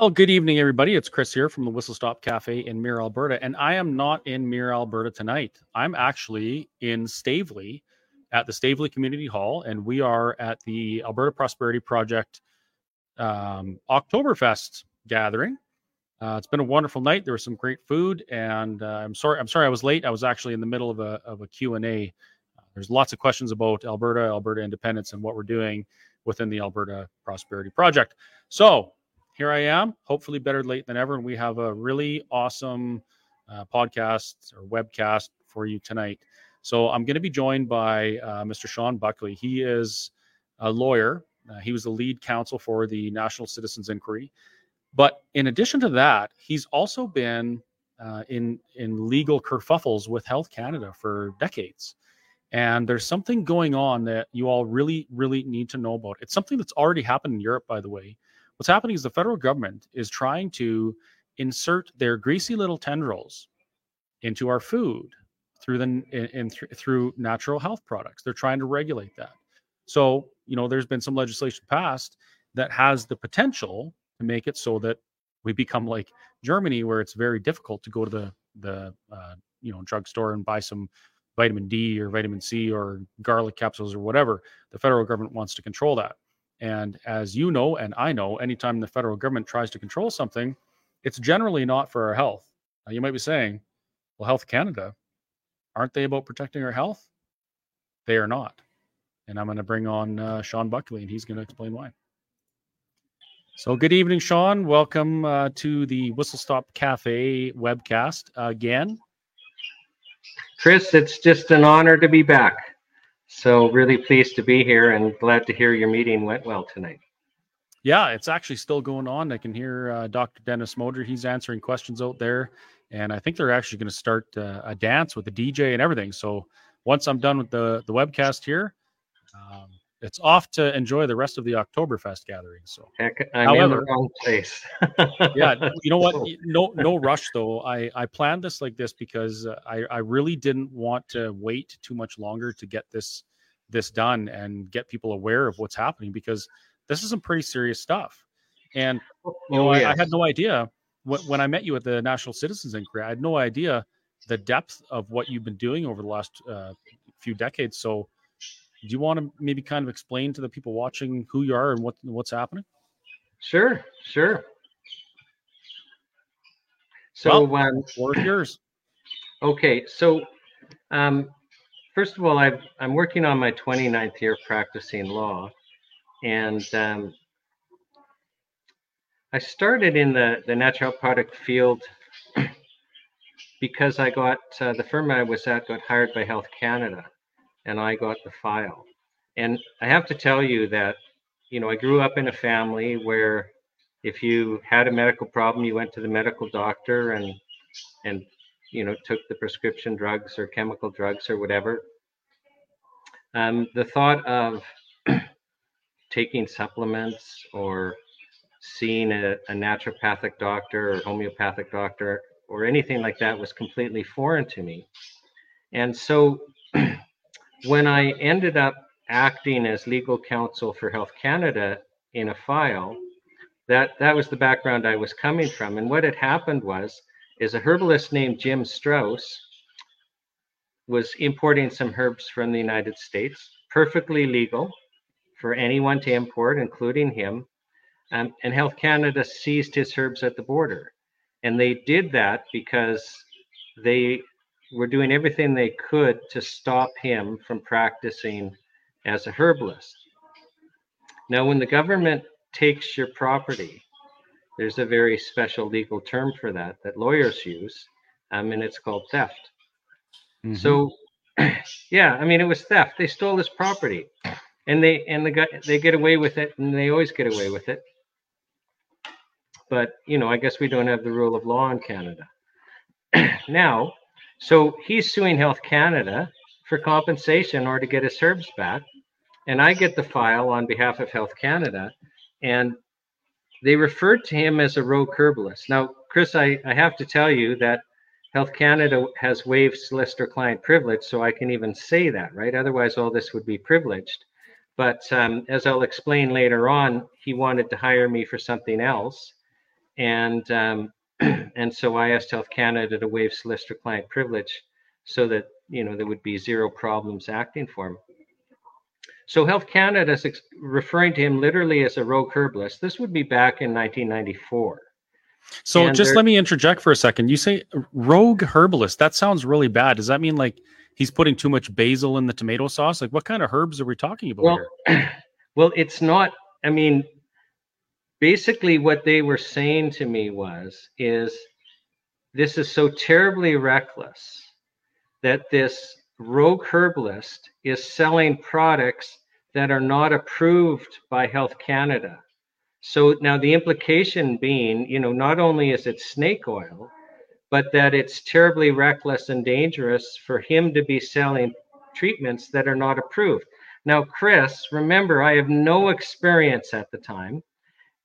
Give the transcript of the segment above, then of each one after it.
Well, good evening, everybody. It's Chris here from the Whistle Stop Cafe in Mirror, Alberta, and I am not in Mirror, Alberta tonight. I'm actually in Stavely at the Stavely Community Hall, and we are at the Alberta Prosperity Project um, Oktoberfest gathering. Uh, it's been a wonderful night. There was some great food, and uh, I'm sorry. I'm sorry I was late. I was actually in the middle of a of a Q and A. Uh, there's lots of questions about Alberta, Alberta independence, and what we're doing within the Alberta Prosperity Project. So here I am, hopefully better late than ever. And we have a really awesome uh, podcast or webcast for you tonight. So I'm going to be joined by uh, Mr. Shawn Buckley. He is a lawyer. Uh, he was the lead counsel for the National Citizens Inquiry. But in addition to that, he's also been uh, in in legal kerfuffles with Health Canada for decades. And there's something going on that you all really, really need to know about. It's something that's already happened in Europe, by the way. What's happening is the federal government is trying to insert their greasy little tendrils into our food through the in th- through natural health products. They're trying to regulate that. So, you know, there's been some legislation passed that has the potential to make it so that we become like Germany, where it's very difficult to go to the the uh, you know drugstore and buy some vitamin D or vitamin C or garlic capsules or whatever. The federal government wants to control that. And as you know, and I know, anytime the federal government tries to control something, it's generally not for our health. Now, you might be saying, well, Health Canada, aren't they about protecting our health? They are not. And I'm going to bring on uh, Shawn Buckley, and he's going to explain why. So, good evening, Shawn. Welcome uh, to the Whistle Stop Cafe webcast again. Chris, it's just an honor to be back. So really pleased to be here and glad to hear your meeting went well tonight. Yeah, it's actually still going on. I can hear uh, Dr. Dennis Modry. He's answering questions out there. And I think they're actually going to start uh, a dance with the DJ and everything. So once I'm done with the, the webcast here, um, it's off to enjoy the rest of the Oktoberfest gathering. So Heck, I'm However, in the wrong place. yeah, you know what? No, no rush though. I I planned this like this because uh, I I really didn't want to wait too much longer to get this this done and get people aware of what's happening because this is some pretty serious stuff. And you know, oh, yes. I, I, had no idea when, when I met you at the National Citizens Inquiry. I had no idea the depth of what you've been doing over the last uh, few decades. So do you want to maybe kind of explain to the people watching who you are and what what's happening? Sure, sure. So, well, um, yours. Okay, so um, first of all, i am working on my 29th year practicing law, and um, I started in the the natural product field because I got uh, the firm I was at got hired by Health Canada and I got the file. And I have to tell you that, you know, I grew up in a family where if you had a medical problem, you went to the medical doctor and and you know took the prescription drugs or chemical drugs or whatever. Um, the thought of taking supplements or seeing a, a naturopathic doctor or homeopathic doctor or anything like that was completely foreign to me. And so when I ended up acting as legal counsel for Health Canada in a file, that that was the background I was coming from. And what had happened was, is a herbalist named Jim Strauss was importing some herbs from the United States, perfectly legal for anyone to import, including him. Um, and Health Canada seized his herbs at the border. And they did that because they were doing everything they could to stop him from practicing as a herbalist. Now, when the government takes your property, there's a very special legal term for that that lawyers use, um, and it's called theft. Mm-hmm. So, yeah, I mean, it was theft. They stole his property, and they and the guy they get away with it, and they always get away with it. But you know, I guess we don't have the rule of law in Canada. now, so he's suing Health Canada for compensation or to get his herbs back. And I get the file on behalf of Health Canada. And they referred to him as a rogue herbalist. Now, Chris, I, I have to tell you that Health Canada has waived solicitor client privilege, so I can even say that, right? Otherwise, all this would be privileged. But um, as I'll explain later on, he wanted to hire me for something else. and um, and so I asked Health Canada to waive solicitor client privilege so that you know there would be zero problems acting for him. So Health Canada is ex- referring to him literally as a rogue herbalist. This would be back in 1994. So and just let me interject for a second. You say rogue herbalist. That sounds really bad. Does that mean like he's putting too much basil in the tomato sauce? Like what kind of herbs are we talking about well, here? Well, it's not. I mean, basically, what they were saying to me was, is this is so terribly reckless that this rogue herbalist is selling products that are not approved by Health Canada. So now the implication being, you know, not only is it snake oil, but that it's terribly reckless and dangerous for him to be selling treatments that are not approved. Now, Chris, remember, I have no experience at the time,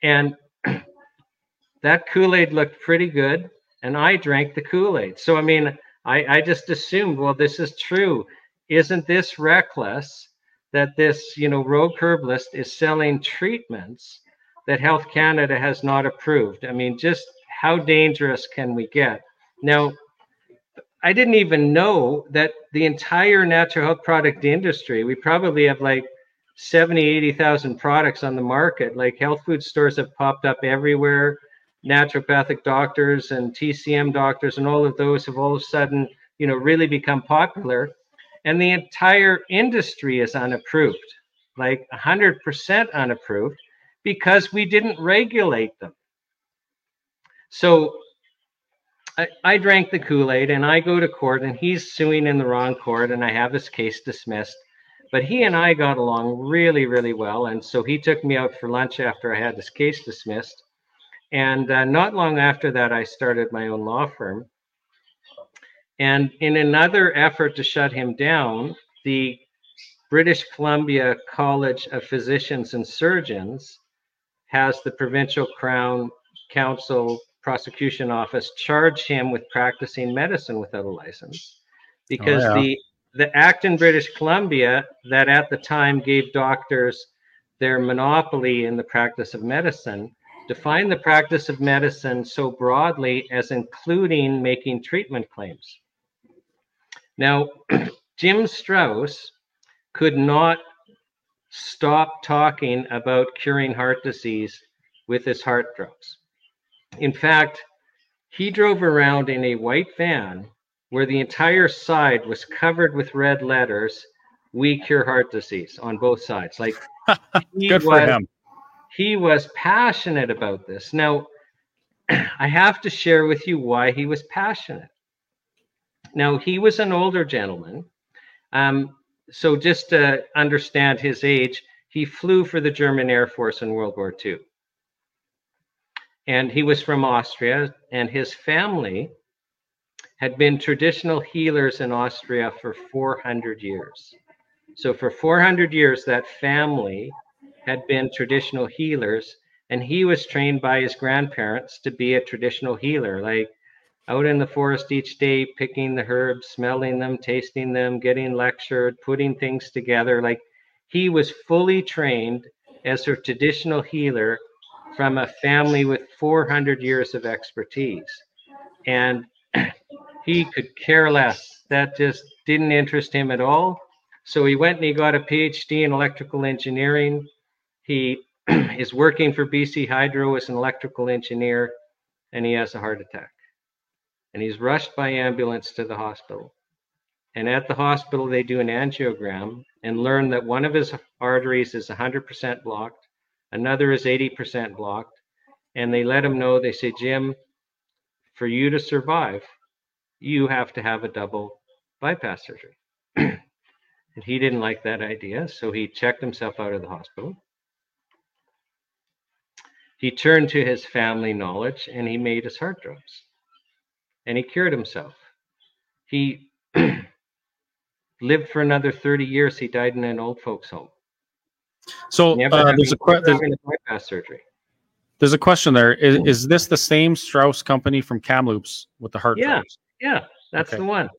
and that Kool Aid looked pretty good, and I drank the Kool Aid. So, I mean, I, I just assumed, well, this is true. Isn't this reckless that this, you know, rogue herbalist is selling treatments that Health Canada has not approved? I mean, just how dangerous can we get? Now, I didn't even know that the entire natural health product industry, we probably have like 70, 80,000 products on the market. Like health food stores have popped up everywhere. Naturopathic doctors and TCM doctors and all of those have all of a sudden, you know, really become popular. And the entire industry is unapproved, like 100% unapproved, because we didn't regulate them. So I, I drank the Kool Aid and I go to court and he's suing in the wrong court and I have his case dismissed. But he and I got along really, really well. And so he took me out for lunch after I had this case dismissed. And uh, not long after that, I started my own law firm. And in another effort to shut him down, the British Columbia College of Physicians and Surgeons has the provincial crown counsel prosecution office charge him with practicing medicine without a license because oh, yeah. the the act in British Columbia that at the time gave doctors their monopoly in the practice of medicine defined the practice of medicine so broadly as including making treatment claims. Now, Jim Strauss could not stop talking about curing heart disease with his heart drugs. In fact, he drove around in a white van where the entire side was covered with red letters we cure heart disease on both sides. Like good for him. he was passionate about this. Now i have to share with you why he was passionate. Now he was an older gentleman um, so just to understand his age he flew for the german air force in world war ii and he was from Austria, and his family had been traditional healers in Austria for 400 years. So, for 400 years, that family had been traditional healers, and he was trained by his grandparents to be a traditional healer, like out in the forest each day, picking the herbs, smelling them, tasting them, getting lectured, putting things together. Like he was fully trained as a traditional healer from a family with 400 years of expertise. And he could care less. That just didn't interest him at all. So he went and he got a PhD in electrical engineering. He is working for BC Hydro as an electrical engineer, and he has a heart attack. And he's rushed by ambulance to the hospital. And at the hospital, they do an angiogram and learn that one of his arteries is 100% blocked Another is 80% blocked. And they let him know, they say, Jim, for you to survive, you have to have a double bypass surgery. and he didn't like that idea, so he checked himself out of the hospital. He turned to his family knowledge and he made his heart drugs. And he cured himself. He lived for another 30 years. He died in an old folks' home. So uh, there's a question. bypass surgery. There's a question there. Is, is this the same Strauss company from Kamloops with the heart? Yeah, drugs? Yeah, that's okay. the one.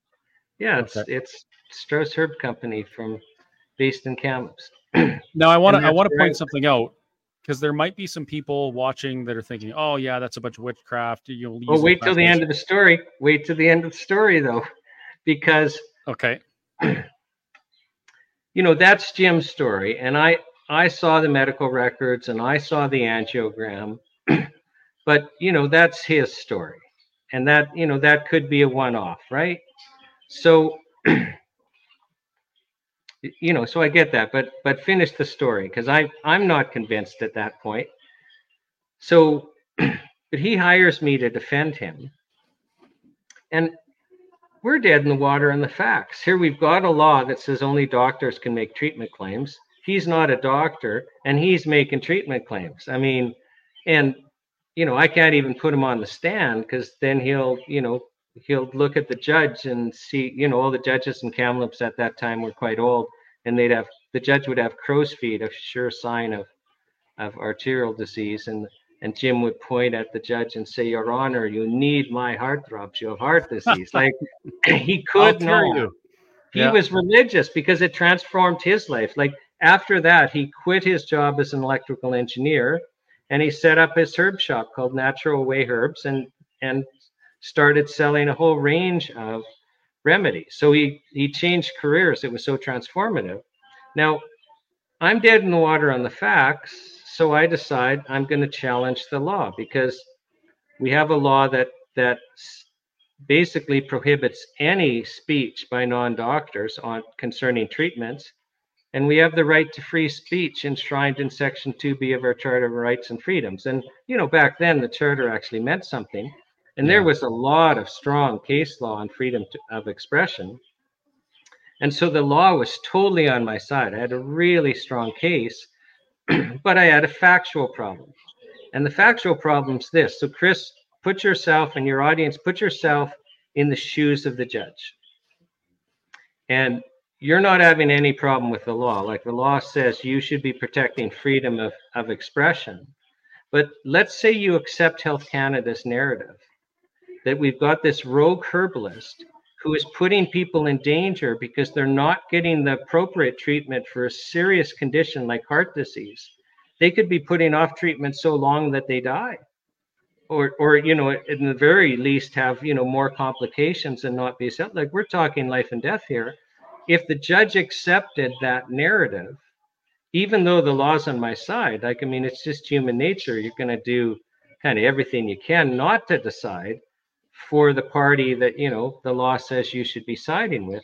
Yeah, it's okay. it's Strauss Herb Company from based in Kamloops. now I want to I want to point something out. because there might be some people watching that are thinking, "Oh yeah, that's a bunch of witchcraft." You'll well, wait till the end of the story. Wait till the end of the story, though, because okay, you know that's Jim's story, and I I saw the medical records and I saw the angiogram, but you know that's his story, and that you know that could be a one-off, right? So you know, so I get that, but but finish the story because I I'm not convinced at that point. So, but he hires me to defend him, and we're dead in the water on the facts. Here we've got a law that says only doctors can make treatment claims. He's not a doctor, and he's making treatment claims. I mean, and you know, I can't even put him on the stand because then he'll, you know, he'll look at the judge and see, you know, all the judges in Kamloops at that time were quite old, and they'd have the judge would have crow's feet, a sure sign of of arterial disease, and and Jim would point at the judge and say, "Your Honor, you need my heart heartthrobs. You have heart disease." like he could. You. He yeah. was religious because it transformed his life. Like after that, he quit his job as an electrical engineer and he set up his herb shop called Natural Way Herbs and and started selling a whole range of remedies. So he he changed careers. It was so transformative. Now, I'm dead in the water on the facts, so I decide I'm going to challenge the law because we have a law that that basically prohibits any speech by non-doctors on concerning treatments and we have the right to free speech enshrined in section 2b of our charter of rights and freedoms and you know back then the charter actually meant something and yeah. there was a lot of strong case law on freedom to, of expression. And so the law was totally on my side. I had a really strong case, but I had a factual problem. And the factual problem is this. So, Chris, put yourself and your audience, put yourself in the shoes of the judge. And you're not having any problem with the law. Like the law says, you should be protecting freedom of, of expression. But let's say you accept Health Canada's narrative that we've got this rogue herbalist who is putting people in danger because they're not getting the appropriate treatment for a serious condition like heart disease. They could be putting off treatment so long that they die. Or, or you know, in the very least, have you know more complications and not be set. Like we're talking life and death here. If the judge accepted that narrative, even though the law's on my side, like I mean, it's just human nature. You're going to do kind of everything you can not to decide for the party that you know the law says you should be siding with.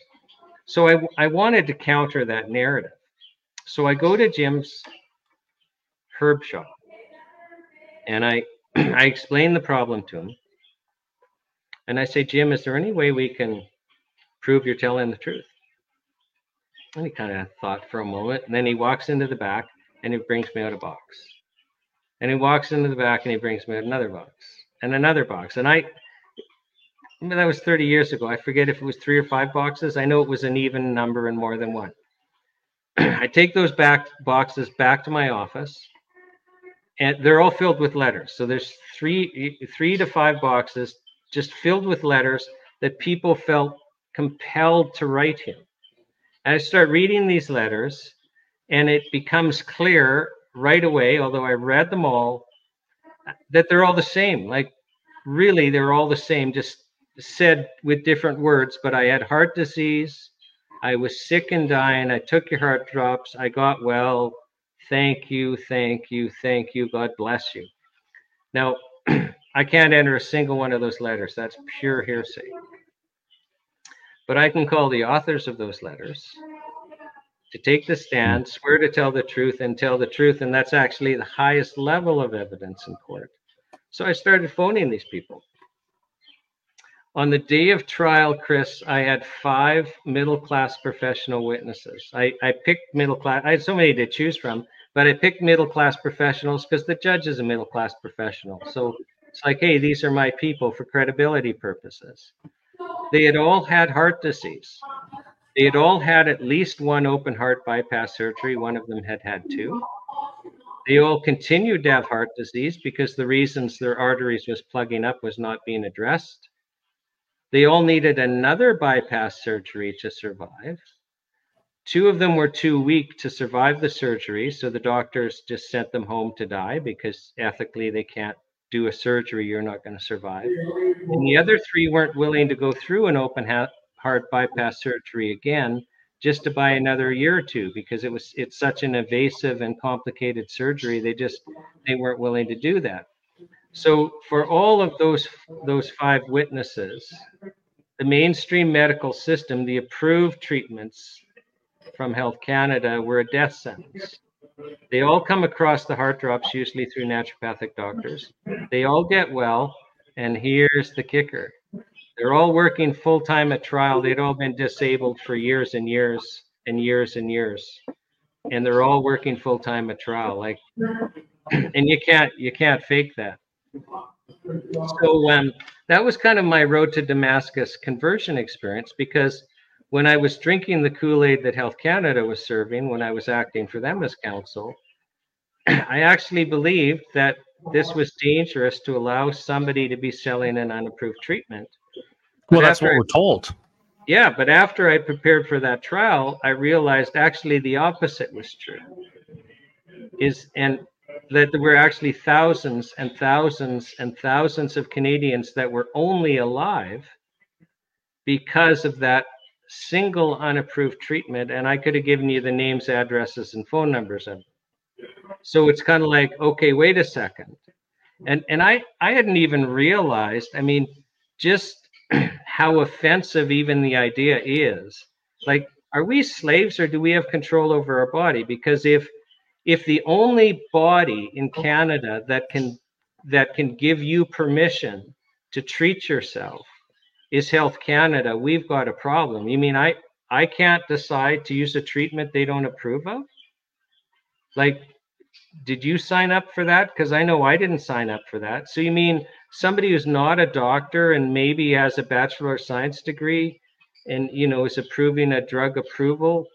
So I, I wanted to counter that narrative. So I go to Jim's herb shop and I I explain the problem to him. And I say, Jim, is there any way we can prove you're telling the truth? And he kind of thought for a moment. And then he walks into the back and he brings me out a box. And he walks into the back and he brings me out another box and another box. And I I mean, that was 30 years ago. I forget if it was three or five boxes. I know it was an even number and more than one. I take those back boxes back to my office, and they're all filled with letters. So there's three, three to five boxes just filled with letters that people felt compelled to write him. And I start reading these letters, and it becomes clear right away, although I read them all, that they're all the same. Like, really, they're all the same, just said with different words, but I had heart disease. I was sick and dying. I took your heart drops. I got well. Thank you, thank you, thank you. God bless you. Now, I can't enter a single one of those letters. That's pure hearsay. But I can call the authors of those letters to take the stand, swear to tell the truth, and tell the truth. And that's actually the highest level of evidence in court. So I started phoning these people. On the day of trial, Chris, I had five middle class professional witnesses. I, I picked middle class, I had so many to choose from, but I picked middle class professionals because the judge is a middle class professional. So it's like, hey, these are my people for credibility purposes. They had all had heart disease. They had all had at least one open heart bypass surgery. One of them had had two. They all continued to have heart disease because the reasons their arteries was plugging up was not being addressed. They all needed another bypass surgery to survive. Two of them were too weak to survive the surgery, so the doctors just sent them home to die because ethically they can't do a surgery you're not going to survive. And the other three weren't willing to go through an open heart bypass surgery again just to buy another year or two because it was it's such an invasive and complicated surgery they just they weren't willing to do that so for all of those those five witnesses the mainstream medical system the approved treatments from health canada were a death sentence they all come across the heart drops usually through naturopathic doctors they all get well and here's the kicker they're all working full time at trial. They'd all been disabled for years and years and years and years, and they're all working full time at trial. Like, and you can't you can't fake that. So um, that was kind of my road to Damascus conversion experience because when I was drinking the Kool Aid that Health Canada was serving, when I was acting for them as counsel, I actually believed that this was dangerous to allow somebody to be selling an unapproved treatment well, that's what I, we're told. Yeah, but after I prepared for that trial, I realized actually the opposite was true. Is and that there were actually thousands and thousands and thousands of Canadians that were only alive because of that single unapproved treatment. And I could have given you the names, addresses, and phone numbers of So it's kind of like, okay, wait a second. And and I I hadn't even realized, I mean, just how offensive even the idea is. Like, are we slaves or do we have control over our body? Because if if the only body in Canada that can that can give you permission to treat yourself is Health Canada, we've got a problem. You mean I I can't decide to use a treatment they don't approve of? Like, did you sign up for that? Because I know I didn't sign up for that. So you mean somebody who's not a doctor and maybe has a bachelor of science degree and you know is approving a drug approval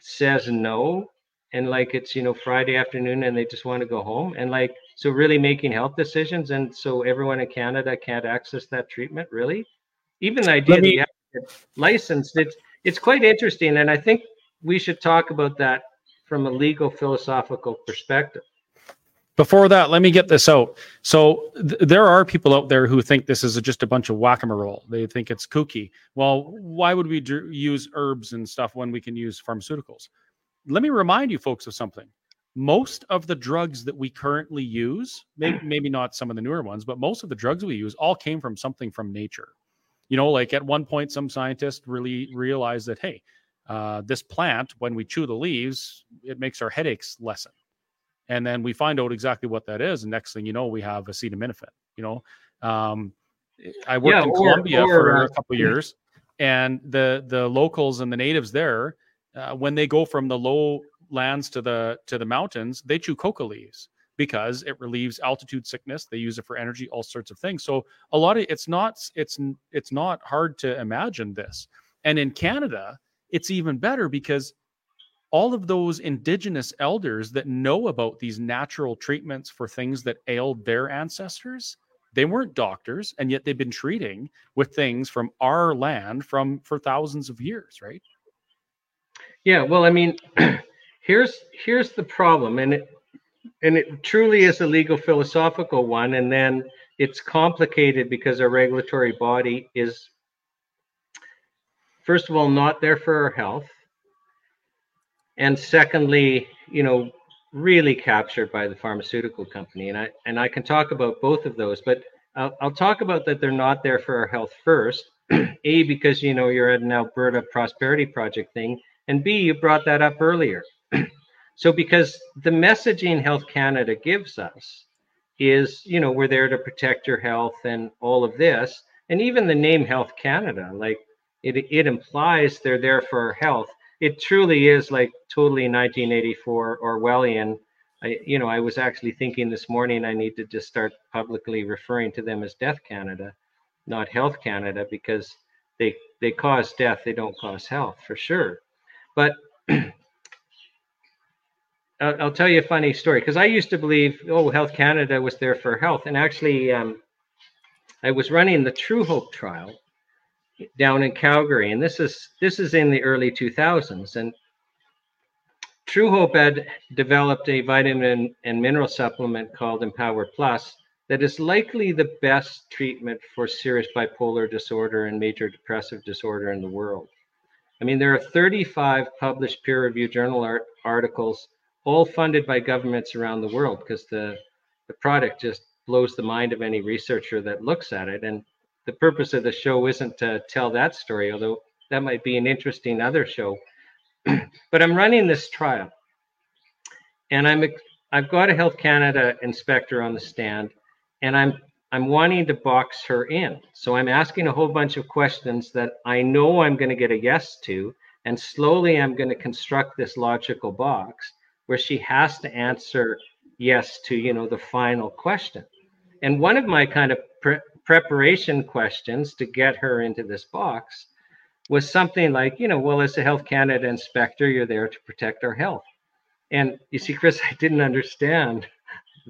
says no and like it's you know friday afternoon and they just want to go home and like so really making health decisions and so everyone in canada can't access that treatment really even the idea me, that you have licensed it's it's quite interesting and i think we should talk about that from a legal philosophical perspective before that, let me get this out. So th- there are people out there who think this is just a bunch of whack-a-mole. They think it's kooky. Well, why would we use herbs and stuff when we can use pharmaceuticals? Let me remind you folks of something. Most of the drugs that we currently use, maybe, maybe not some of the newer ones, but most of the drugs we use all came from something from nature. You know, like at one point, some scientists really realized that, hey, uh, this plant, when we chew the leaves, it makes our headaches lessen. And then we find out exactly what that is and next thing you know we have acetaminophen you know? Um, i worked yeah, in or, colombia or, for uh, a couple years and the the locals and the natives there uh, when they go from the low lands to the to the mountains they chew coca leaves because it relieves altitude sickness they use it for energy all sorts of things. So a lot of it's not it's it's not hard to imagine this. And in canada it's even better because all of those indigenous elders that know about these natural treatments for things that ailed their ancestors they weren't doctors and yet they've been treating with things from our land from for thousands of years right? Yeah well i mean here's here's the problem and it and it truly is a legal philosophical one and then it's complicated because our regulatory body is first of all not there for our health and secondly, you know, really captured by the pharmaceutical company. And I and I can talk about both of those, but I'll, I'll talk about that they're not there for our health first. A because you know you're at an Alberta Prosperity Project thing, and B you brought that up earlier. so because the messaging Health Canada gives us is you know we're there to protect your health and all of this, and even the name Health Canada, like it it implies they're there for our health it truly is like totally 1984 Orwellian. I, you know, I was actually thinking this morning I need to just start publicly referring to them as Death Canada, not Health Canada, because they they cause death, they don't cause health for sure. But I'll, I'll, tell you a funny story because I used to believe, oh, Health Canada was there for health, and actually, um, I was running the True Hope trial down in Calgary, and this is this is in the early 2000s, and True Hope had developed a vitamin and mineral supplement called Empower Plus that is likely the best treatment for serious bipolar disorder and major depressive disorder in the world. I mean, there are 35 published peer reviewed journal art articles, all funded by governments around the world, because the, the product just blows the mind of any researcher that looks at it. And the purpose of the show isn't to tell that story, although that might be an interesting other show. but I'm running this trial, and I'm I've got a Health Canada inspector on the stand, and I'm I'm wanting to box her in. So I'm asking a whole bunch of questions that I know I'm going to get a yes to, and slowly I'm going to construct this logical box where she has to answer yes to you know the final question. And one of my kind of pre- preparation questions to get her into this box was something like, you know, well, as a Health Canada inspector, you're there to protect our health. And you see, Chris, I didn't understand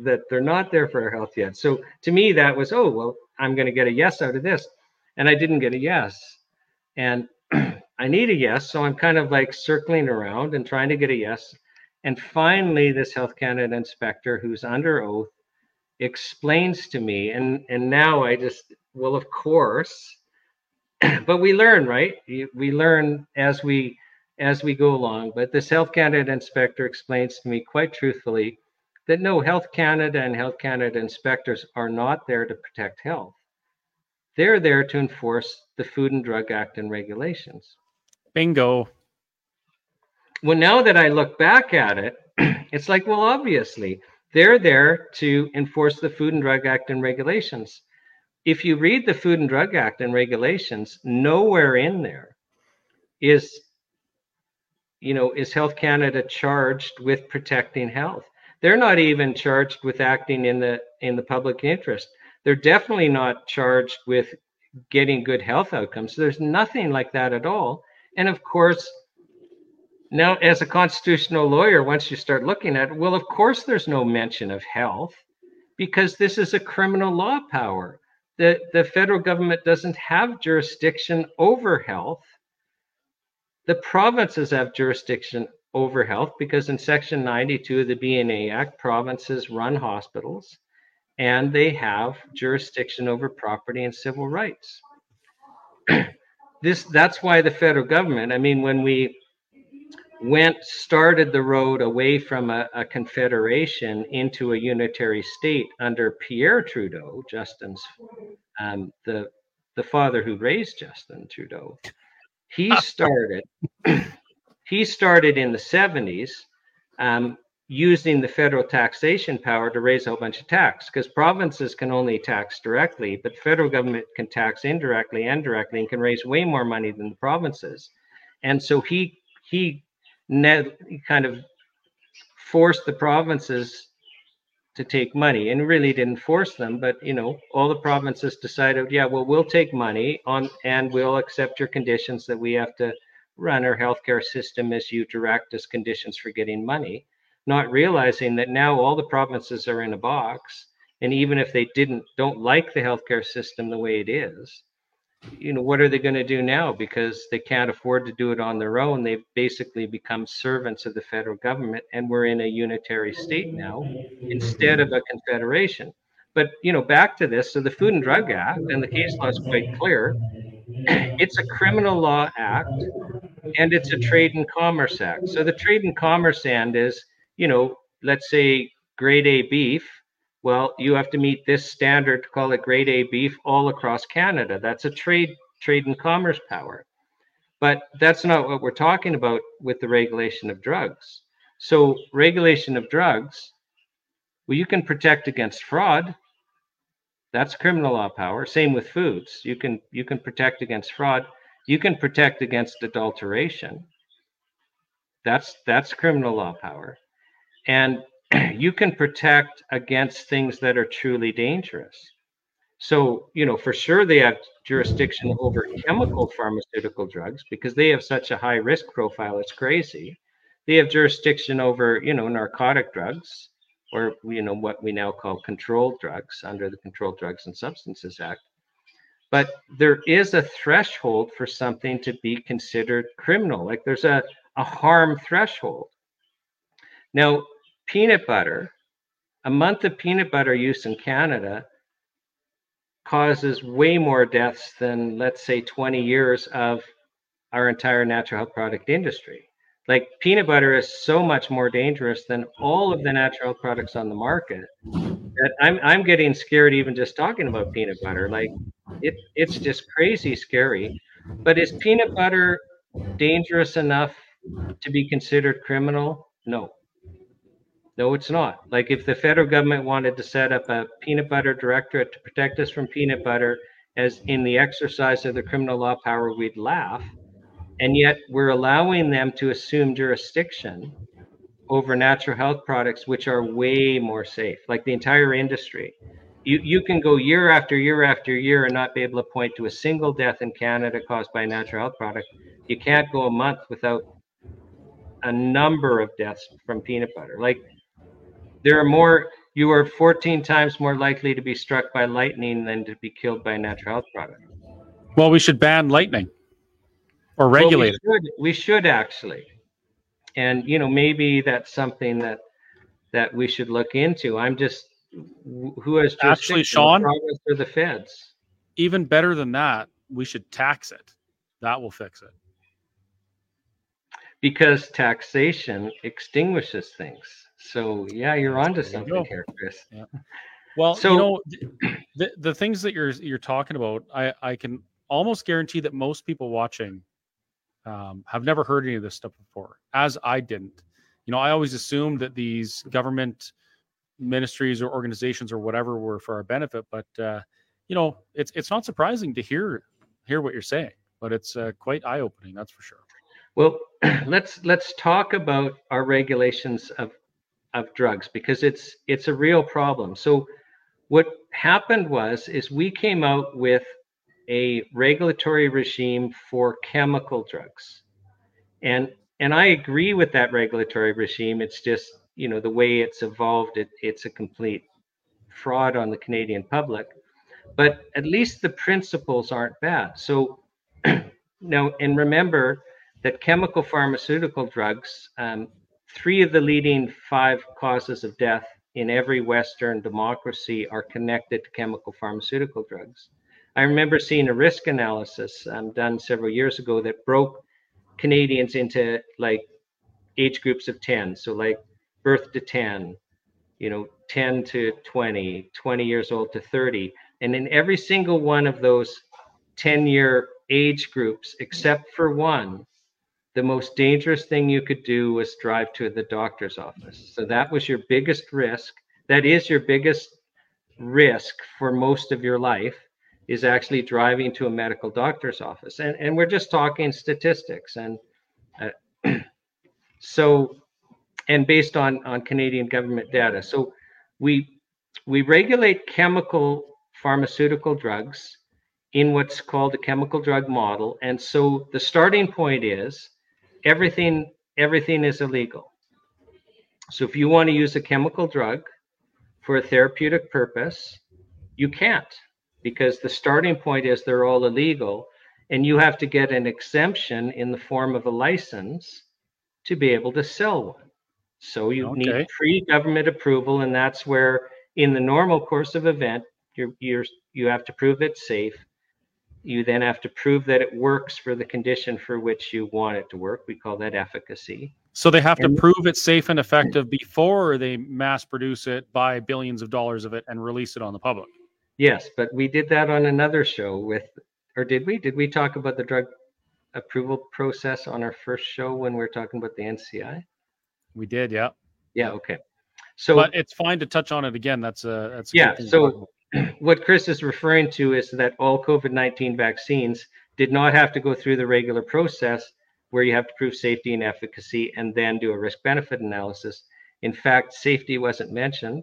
that they're not there for our health yet. So to me, that was, oh, well, I'm going to get a yes out of this. And I didn't get a yes. And I need a yes. So I'm kind of like circling around and trying to get a yes. And finally, this Health Canada inspector who's under oath explains to me, and, and now I just, well, of course, but we learn, right? We learn as we as we go along. But this Health Canada inspector explains to me quite truthfully that no, Health Canada and Health Canada inspectors are not there to protect health. They're there to enforce the Food and Drug Act and regulations. Bingo. Well, now that I look back at it, it's like, well, obviously, they're there to enforce the Food and Drug Act and regulations. If you read the Food and Drug Act and regulations, nowhere in there is you know, is Health Canada charged with protecting health? They're not even charged with acting in the in the public interest. They're definitely not charged with getting good health outcomes. There's nothing like that at all. And of course, now as a constitutional lawyer, once you start looking at it, well, of course there's no mention of health because this is a criminal law power. The, the federal government doesn't have jurisdiction over health. The provinces have jurisdiction over health because in Section 92 of the BNA Act, provinces run hospitals and they have jurisdiction over property and civil rights. this that's why the federal government, I mean, when we went started the road away from a, a confederation into a unitary state under Pierre Trudeau, Justin's um, the the father who raised Justin Trudeau. He started he started in the 70s um, using the federal taxation power to raise a whole bunch of tax because provinces can only tax directly, but the federal government can tax indirectly and directly and can raise way more money than the provinces. And so he he net, kind of forced the provinces to take money and really didn't force them but you know all the provinces decided yeah well we'll take money on and we'll accept your conditions that we have to run. Our healthcare system as you direct as conditions for getting money not realizing that now all the provinces are in a box and even if they didn't don't like the healthcare system the way it is you know what are they going to do now? Because they can't afford to do it on their own. They've basically become servants of the federal government and we're in a unitary state now instead of a confederation. But you know back to this so the food and drug act and the case law is quite clear. It's a criminal law act and it's a trade and commerce act. So the trade and commerce end is you know let's say grade a beef well, you have to meet this standard to call it grade A beef all across Canada. That's a trade trade and commerce power. But that's not what we're talking about with the regulation of drugs. So regulation of drugs, well, you can protect against fraud. That's criminal law power. Same with foods. You can you can protect against fraud. You can protect against adulteration. That's that's criminal law power. And you can protect against things that are truly dangerous. So, you know, for sure they have jurisdiction over chemical pharmaceutical drugs because they have such a high risk profile, it's crazy. They have jurisdiction over, you know, narcotic drugs or, you know, what we now call controlled drugs under the Controlled Drugs and Substances Act. But there is a threshold for something to be considered criminal. Like there's a, a harm threshold. Now, peanut butter, a month of peanut butter use in Canada causes way more deaths than, let's say, 20 years of our entire natural health product industry. Like peanut butter is so much more dangerous than all of the natural health products on the market that I'm I'm getting scared even just talking about peanut butter. Like it it's just crazy scary. But is peanut butter dangerous enough to be considered criminal? No. No, it's not. Like if the federal government wanted to set up a peanut butter directorate to protect us from peanut butter as in the exercise of the criminal law power, we'd laugh. And yet we're allowing them to assume jurisdiction over natural health products, which are way more safe, like the entire industry. You, you can go year after year after year and not be able to point to a single death in Canada caused by a natural health product. You can't go a month without a number of deaths from peanut butter. Like there are more, you are 14 times more likely to be struck by lightning than to be killed by a natural health product. Well, we should ban lightning or regulate well, we should, we should actually. And you know maybe that's something that that we should look into. I'm just who has actually shawn? For the feds? Even better than that we should tax it. That will fix it. Because taxation extinguishes things so yeah you're onto something you here chris yeah. well so you know the, the things that you're you're talking about i i can almost guarantee that most people watching um, have never heard any of this stuff before, as I didn't. You know, I always assumed that these government ministries or organizations or whatever were for our benefit, but uh, you know, it's it's not surprising to hear hear what you're saying, but it's uh, quite eye opening, that's for sure. Well, let's let's talk about our regulations of of drugs because it's it's a real problem. So what happened was is we came out with a regulatory regime for chemical drugs. And and I agree with that regulatory regime. It's just, you know, the way it's evolved, it, it's a complete fraud on the Canadian public. But at least the principles aren't bad. So now, and remember that chemical pharmaceutical drugs, um, three of the leading five causes of death in every Western democracy are connected to chemical pharmaceutical drugs. I remember seeing a risk analysis um, done several years ago that broke Canadians into like age groups of 10. So, like birth to 10, you know, 10 to 20, 20 years old to 30. And in every single one of those 10 year age groups, except for one, the most dangerous thing you could do was drive to the doctor's office. So, that was your biggest risk. That is your biggest risk for most of your life is actually driving to a medical doctor's office. And, and we're just talking statistics. And uh, so, and based on, on Canadian government data. So we, we regulate chemical pharmaceutical drugs in what's called a chemical drug model. And so the starting point is everything, everything is illegal. So if you want to use a chemical drug for a therapeutic purpose, you can't because the starting point is they're all illegal and you have to get an exemption in the form of a license to be able to sell one. So you okay. need pre-government approval, and that's where, in the normal course of event, you're, you're you have to prove it's safe. You then have to prove that it works for the condition for which you want it to work. We call that efficacy. So they have and, to prove it's safe and effective before they mass produce it, buy billions of dollars of it, and release it on the public. Yes, but we did that on another show with, or did we? Did we talk about the drug approval process on our first show when we were talking about the NCI? We did, yeah. Yeah, okay. So, but it's fine to touch on it again. That's a that's a yeah. So, what Chris is referring to is that all COVID nineteen vaccines did not have to go through the regular process where you have to prove safety and efficacy and then do a risk benefit analysis. In fact, safety wasn't mentioned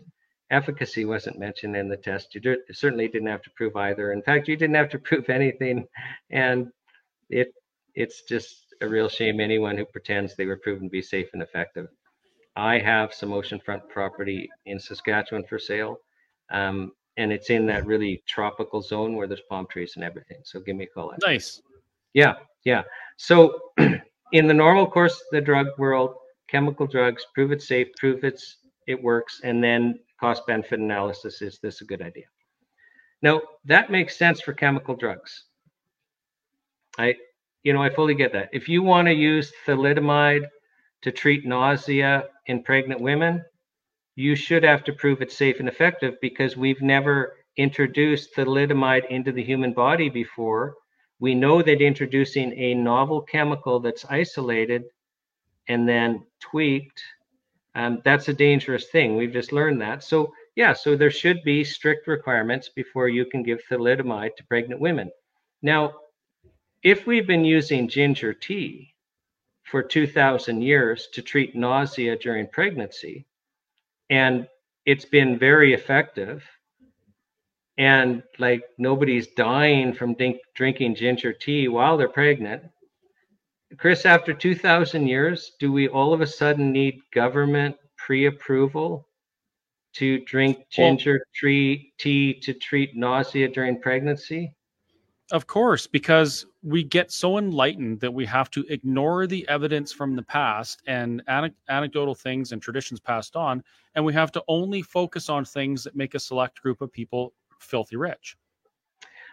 efficacy wasn't mentioned in the test. You certainly didn't have to prove either. In fact, you didn't have to prove anything, and it it's just a real shame anyone who pretends they were proven to be safe and effective. I have some oceanfront property in Saskatchewan for sale, um, and it's in that really tropical zone where there's palm trees and everything. So give me a call. Nice. Yeah, yeah. So in the normal course, the drug world, chemical drugs, prove it's safe, prove it's it works, and then cost benefit analysis is this a good idea? Now that makes sense for chemical drugs. I, you know, I fully get that. If you want to use thalidomide to treat nausea in pregnant women, you should have to prove it's safe and effective because we've never introduced thalidomide into the human body before. We know that introducing a novel chemical that's isolated and then tweaked, um, that's a dangerous thing. We've just learned that. So, yeah, so there should be strict requirements before you can give thalidomide to pregnant women. Now, if we've been using ginger tea for 2,000 years to treat nausea during pregnancy, and it's been very effective, and like nobody's dying from drink, drinking ginger tea while they're pregnant. Chris, after 2,000 years, do we all of a sudden need government pre approval to drink ginger well, tree tea to treat nausea during pregnancy? Of course, because we get so enlightened that we have to ignore the evidence from the past and anecdotal things and traditions passed on, and we have to only focus on things that make a select group of people filthy rich.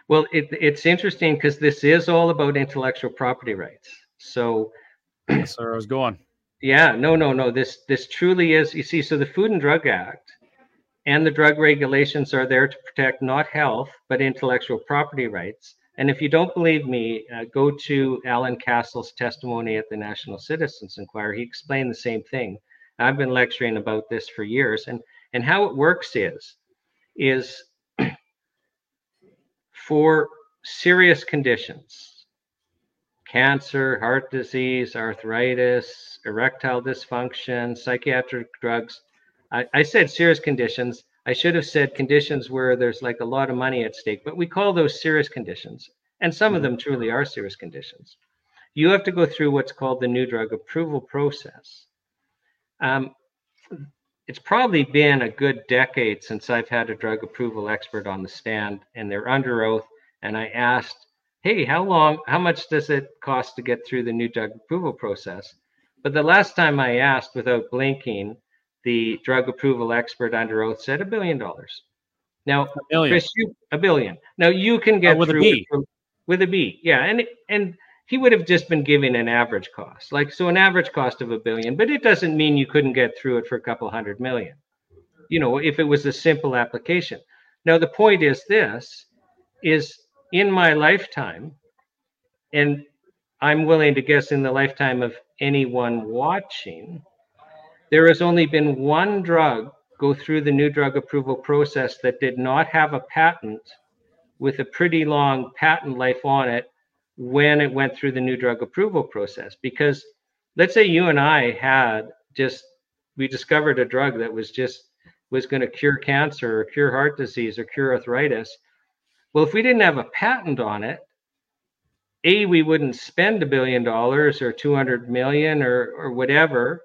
Well, it, it's interesting because this is all about intellectual property rights. So, that's where I was going. Yeah, no, no, no. This this truly is. You see, so the Food and Drug Act and the drug regulations are there to protect not health but intellectual property rights and if you don't believe me, uh, go to Alan Cassels' testimony at the National Citizens Inquiry. He explained the same thing. I've been lecturing about this for years, and and how it works is is for serious conditions, cancer, heart disease, arthritis, erectile dysfunction, psychiatric drugs. I, I said serious conditions I should have said conditions where there's like a lot of money at stake, but we call those serious conditions. And some of mm-hmm. them truly are serious conditions. You have to go through what's called the new drug approval process. Um, it's probably been a good decade since I've had a drug approval expert on the stand and they're under oath. And I asked, hey, how long, how much does it cost to get through the new drug approval process? But the last time I asked without blinking, the drug approval expert under oath said a billion dollars. Now, a Chris, you, a billion. Now you can get oh, with through a B. With, with a B, yeah, and and he would have just been giving an average cost, like so, an average cost of a billion. But it doesn't mean you couldn't get through it for a couple hundred million. You know, if it was a simple application. Now the point is this: is in my lifetime, and I'm willing to guess in the lifetime of anyone watching, there has only been one drug go through the new drug approval process that did not have a patent with a pretty long patent life on it when it went through the new drug approval process. Because let's say you and I had just, we discovered a drug that was just, was going to cure cancer or cure heart disease or cure arthritis. Well, if we didn't have a patent on it, A, we wouldn't spend a billion dollars or 200 million or, or whatever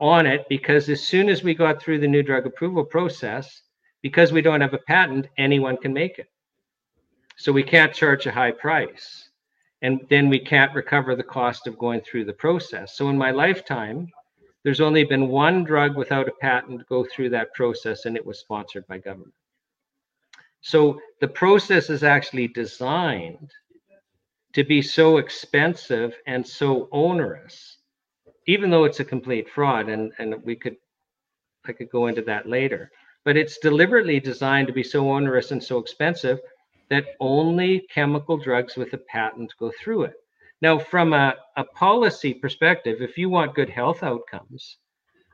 on it because as soon as we got through the new drug approval process, because we don't have a patent, anyone can make it. So we can't charge a high price. And then we can't recover the cost of going through the process. So in my lifetime, there's only been one drug without a patent go through that process, and it was sponsored by government. So the process is actually designed to be so expensive and so onerous even though it's a complete fraud, and and we could, I could go into that later, but it's deliberately designed to be so onerous and so expensive that only chemical drugs with a patent go through it. Now, from a, a policy perspective, if you want good health outcomes,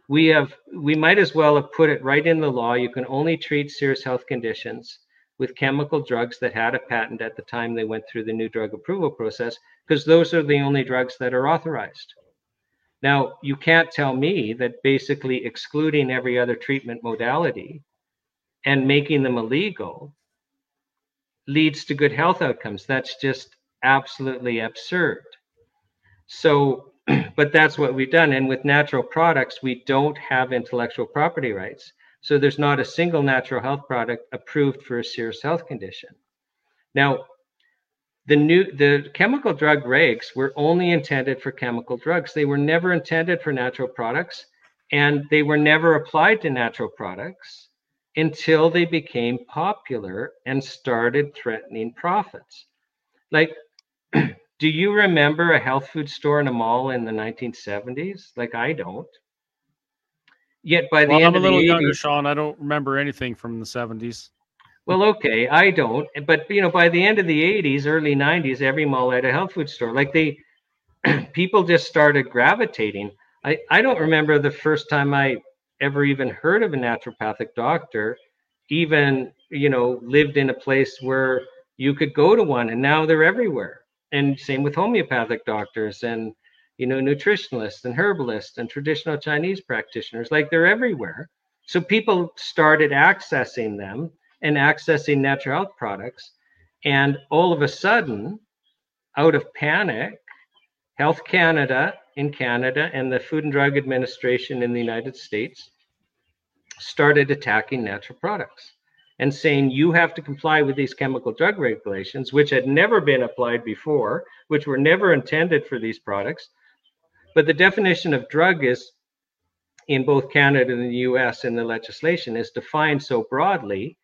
we have we might as well have put it right in the law. You can only treat serious health conditions with chemical drugs that had a patent at the time they went through the new drug approval process, because those are the only drugs that are authorized. Now, you can't tell me that basically excluding every other treatment modality and making them illegal leads to good health outcomes. That's just absolutely absurd. So, but that's what we've done. And with natural products, we don't have intellectual property rights. So there's not a single natural health product approved for a serious health condition. Now, the new the chemical drug regs were only intended for chemical drugs. They were never intended for natural products, and they were never applied to natural products until they became popular and started threatening profits. Like, do you remember a health food store in a mall in the 1970s? Like, I don't. Yet by the well, end I'm a of the little 80s, younger, Shawn. I don't remember anything from the 70s. Well, okay, I don't. But you know, by the end of the 80s, early 90s, every mall had a health food store. Like they, people just started gravitating. I I don't remember the first time I ever even heard of a naturopathic doctor, even you know lived in a place where you could go to one, and now they're everywhere. And same with homeopathic doctors and you know nutritionists and herbalists and traditional Chinese practitioners. Like they're everywhere. So people started accessing them and accessing natural health products, and all of a sudden, out of panic, Health Canada in Canada and the Food and Drug Administration in the United States started attacking natural products and saying you have to comply with these chemical drug regulations, which had never been applied before, which were never intended for these products. But the definition of drug is in both Canada and the US in the legislation is defined so broadly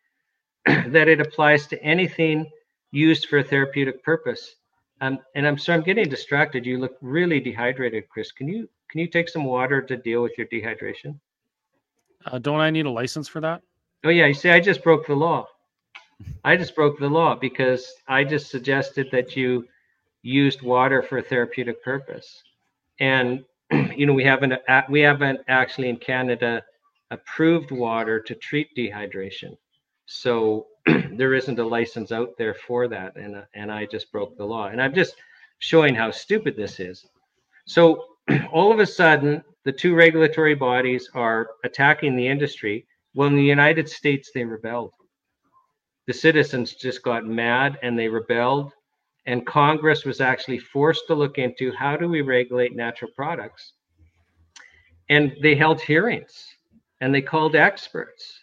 that it applies to anything used for a therapeutic purpose. Um, and I'm sorry, I'm getting distracted. You look really dehydrated, Chris. Can you can you take some water to deal with your dehydration? Uh, don't I need a license for that? Oh yeah, you see, I just broke the law. I just broke the law because I just suggested that you used water for a therapeutic purpose, and you know we haven't we haven't actually in Canada approved water to treat dehydration, so there isn't a license out there for that, and and I just broke the law, and I'm just showing how stupid this is. So all of a sudden, the two regulatory bodies are attacking the industry. Well, in the United States, they rebelled. The citizens just got mad and they rebelled. And Congress was actually forced to look into how do we regulate natural products. And they held hearings and they called experts.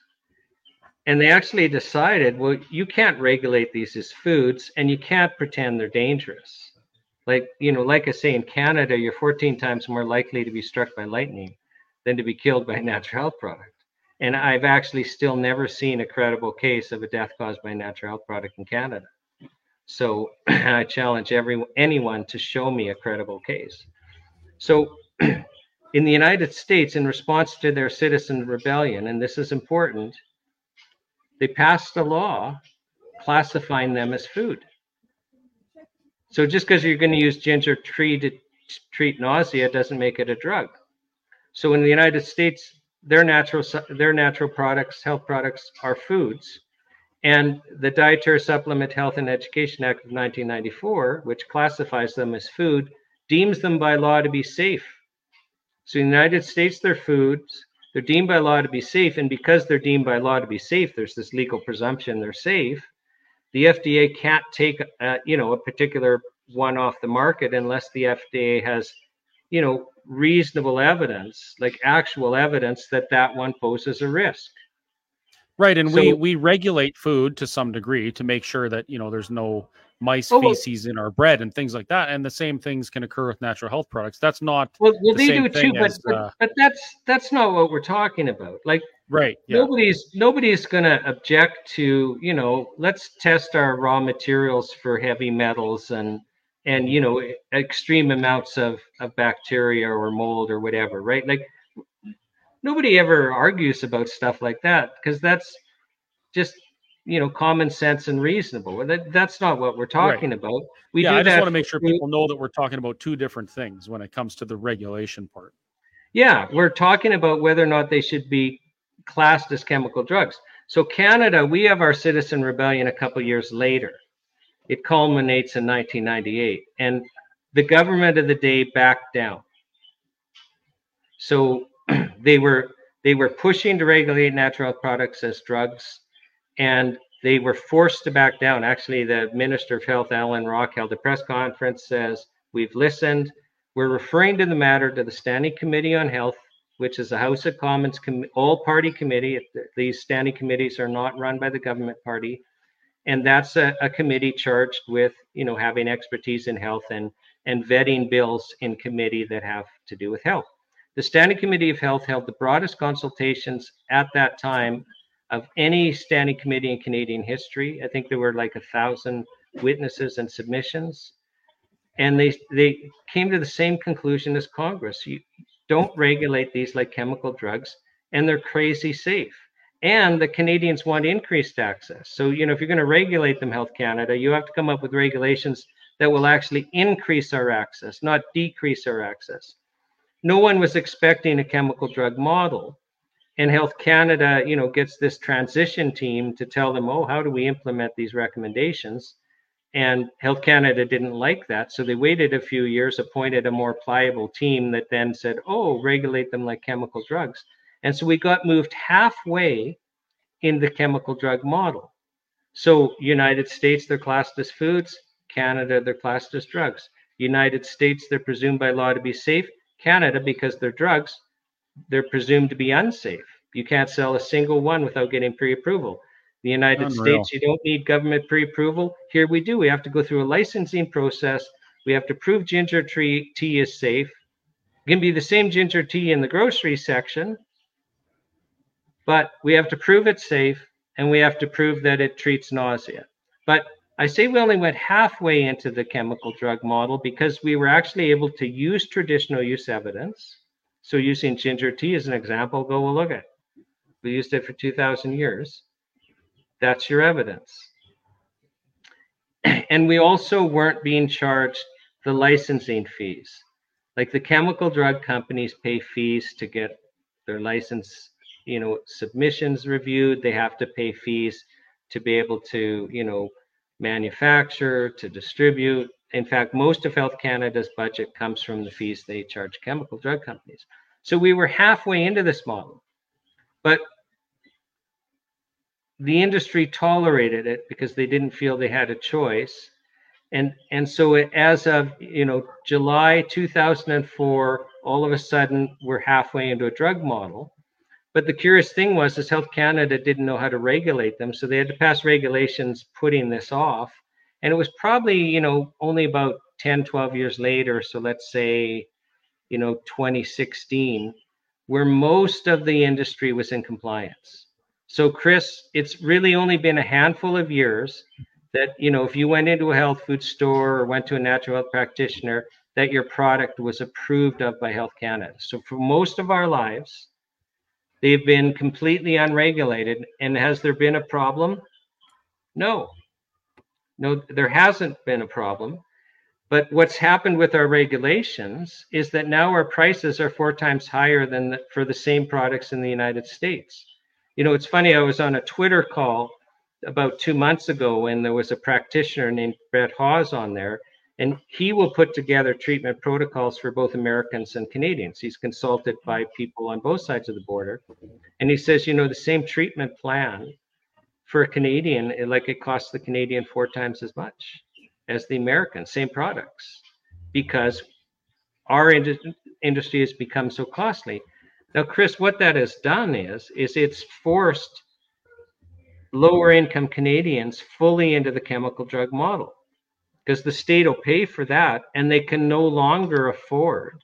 And they actually decided, well, you can't regulate these as foods and you can't pretend they're dangerous. Like you know like i say in canada you're 14 times more likely to be struck by lightning than to be killed by a natural health product. And i've actually still never seen a credible case of a death caused by a natural health product in canada. So i challenge every anyone to show me a credible case. So in the united states in response to their citizen rebellion and this is important they passed a law classifying them as food so just because you're going to use ginger tree to treat nausea doesn't make it a drug. So in the United States, their natural their natural products, health products, are foods, and the Dietary Supplement Health and Education Act of 1994, which classifies them as food, deems them by law to be safe. So in the United States, they're foods. They're deemed by law to be safe, and because they're deemed by law to be safe, there's this legal presumption they're safe. The FDA can't take a, you know a particular one off the market unless the FDA has you know reasonable evidence like actual evidence that that one poses a risk. Right and so, we we regulate food to some degree to make sure that you know there's no mice oh, feces in our bread and things like that and the same things can occur with natural health products. That's not well, well the they do too but, as, but, uh, but that's that's not what we're talking about. Like right yeah. nobody's nobody's going to object to you know let's test our raw materials for heavy metals and and you know extreme amounts of of bacteria or mold or whatever right? Like nobody ever argues about stuff like that because that's just you know common sense and reasonable that, that's not what we're talking right. about we yeah, i just want to make sure people know that we're talking about two different things when it comes to the regulation part yeah we're talking about whether or not they should be classed as chemical drugs. So Canada, we have our citizen rebellion a couple years later. It culminates in 1998, and the government of the day backed down. So they were they were pushing to regulate natural products as drugs, and they were forced to back down. Actually, the Minister of Health, Allan Rock, held a press conference. Says we've listened. We're referring to the matter to the Standing Committee on Health which is a House of Commons com- all party committee. These standing committees are not run by the government party. and that's a, a committee charged with you know having expertise in health and and vetting bills in committee that have to do with health. The Standing Committee of Health held the broadest consultations at that time of any standing committee in Canadian history. I think there were like a thousand witnesses and submissions. And they they came to the same conclusion as Congress. You don't regulate these like chemical drugs, and they're crazy safe. And the Canadians want increased access. So, you know, if you're going to regulate them, Health Canada, you have to come up with regulations that will actually increase our access, not decrease our access. No one was expecting a chemical drug model. And Health Canada, you know, gets this transition team to tell them, oh, how do we implement these recommendations? And Health Canada didn't like that. So they waited a few years, appointed a more pliable team that then said, oh, regulate them like chemical drugs. And so we got moved halfway in the chemical drug model. So United States, they're classed as foods. Canada, they're classed as drugs. United States, they're presumed by law to be safe. Canada, because they're drugs, they're presumed to be unsafe. You can't sell a single one without getting pre-approval. The United Unreal. States, you don't need government pre-approval. Here we do. We have to go through a licensing process. We have to prove ginger tree tea is safe. It can be the same ginger tea in the grocery section, but we have to prove it's safe and we have to prove that it treats nausea. But I say we only went halfway into the chemical drug model because we were actually able to use traditional use evidence. So using ginger tea as an example, go well look at. We used it for 2,000 years. That's your evidence. And we also weren't being charged the licensing fees. Like the chemical drug companies pay fees to get their license, you know, submissions reviewed. They have to pay fees to be able to, you know, manufacture, to distribute. In fact, most of Health Canada's budget comes from the fees they charge chemical drug companies. So we were halfway into this model. But the industry tolerated it because they didn't feel they had a choice. And, and so as of you know July 2004, all of a sudden we're halfway into a drug model. But the curious thing was, is Health Canada didn't know how to regulate them, so they had to pass regulations putting this off. And it was probably, you know, only about 10, 12 years later, so let's say, you know, 2016, where most of the industry was in compliance. So, Chris, it's really only been a handful of years that, you know, if you went into a health food store or went to a natural health practitioner, that your product was approved of by Health Canada. So, for most of our lives, They've been completely unregulated. And has there been a problem? No. No, there hasn't been a problem. But what's happened with our regulations is that now our prices are four times higher than the, for the same products in the United States. You know, it's funny, I was on a Twitter call about two months ago when there was a practitioner named Brett Hawes on there, and he will put together treatment protocols for both Americans and Canadians. He's consulted by people on both sides of the border. And he says, you know, the same treatment plan for a Canadian, like it costs the Canadian four times as much as the American, same products, because our ind- industry has become so costly. Now, Chris, what that has done is, is it's forced lower income Canadians fully into the chemical drug model because the state will pay for that and they can no longer afford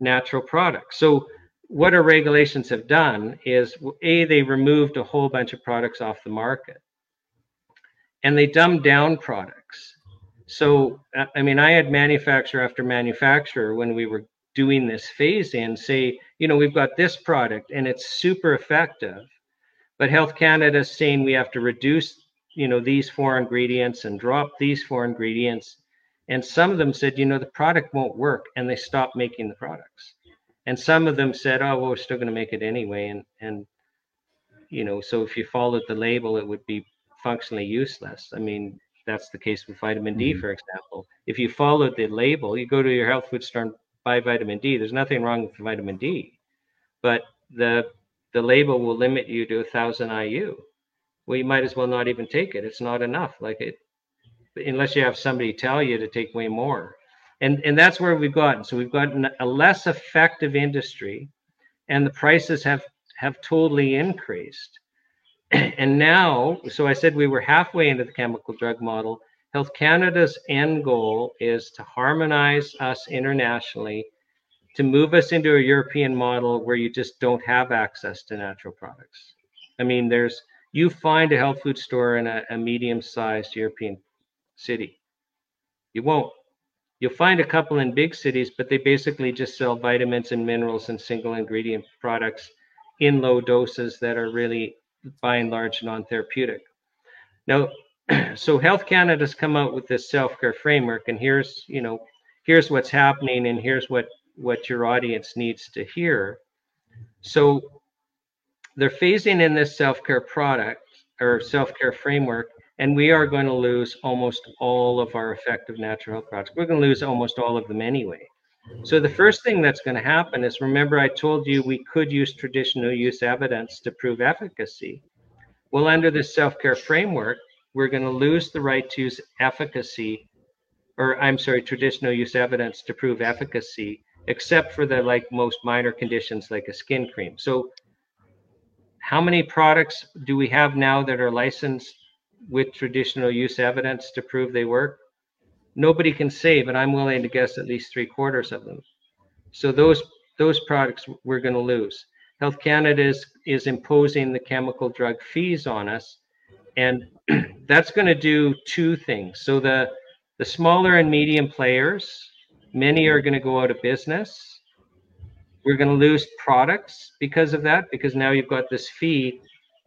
natural products. So what our regulations have done is a they removed a whole bunch of products off the market and they dumbed down products. So I mean I had manufacturer after manufacturer when we were doing this phase in say, you know, we've got this product and it's super effective, but Health Canada is saying we have to reduce you know these four ingredients and drop these four ingredients and some of them said you know the product won't work and they stopped making the products and some of them said oh well we're still going to make it anyway and and you know so if you followed the label it would be functionally useless i mean that's the case with vitamin d mm-hmm. for example if you followed the label you go to your health food store and buy vitamin d there's nothing wrong with vitamin d but the the label will limit you to a thousand iu well, you might as well not even take it. It's not enough. Like it, unless you have somebody tell you to take way more. And, and that's where we've gotten. So we've gotten a less effective industry and the prices have, have totally increased. and now, so I said we were halfway into the chemical drug model. Health Canada's end goal is to harmonize us internationally, to move us into a European model where you just don't have access to natural products. I mean, there's you find a health food store in a, a medium-sized European city. You won't. You'll find a couple in big cities, but they basically just sell vitamins and minerals and single ingredient products in low doses that are really by and large non-therapeutic. Now, so Health Canada's come out with this self-care framework, and here's you know here's what's happening, and here's what what your audience needs to hear. So they're phasing in this self-care product or self-care framework, and we are going to lose almost all of our effective natural health products. We're going to lose almost all of them anyway. So the first thing that's going to happen is remember I told you we could use traditional use evidence to prove efficacy. Well, under this self-care framework, we're going to lose the right to use efficacy, or I'm sorry, traditional use evidence to prove efficacy, except for the like most minor conditions like a skin cream. So how many products do we have now that are licensed with traditional use evidence to prove they work? nobody can say, but I'm willing to guess at least three quarters of them. So those those products we're going to lose. Health Canada is, is imposing the chemical drug fees on us, and that's going to do two things. So the the smaller and medium players, many are going to go out of business. We're going to lose products because of that, because now you've got this fee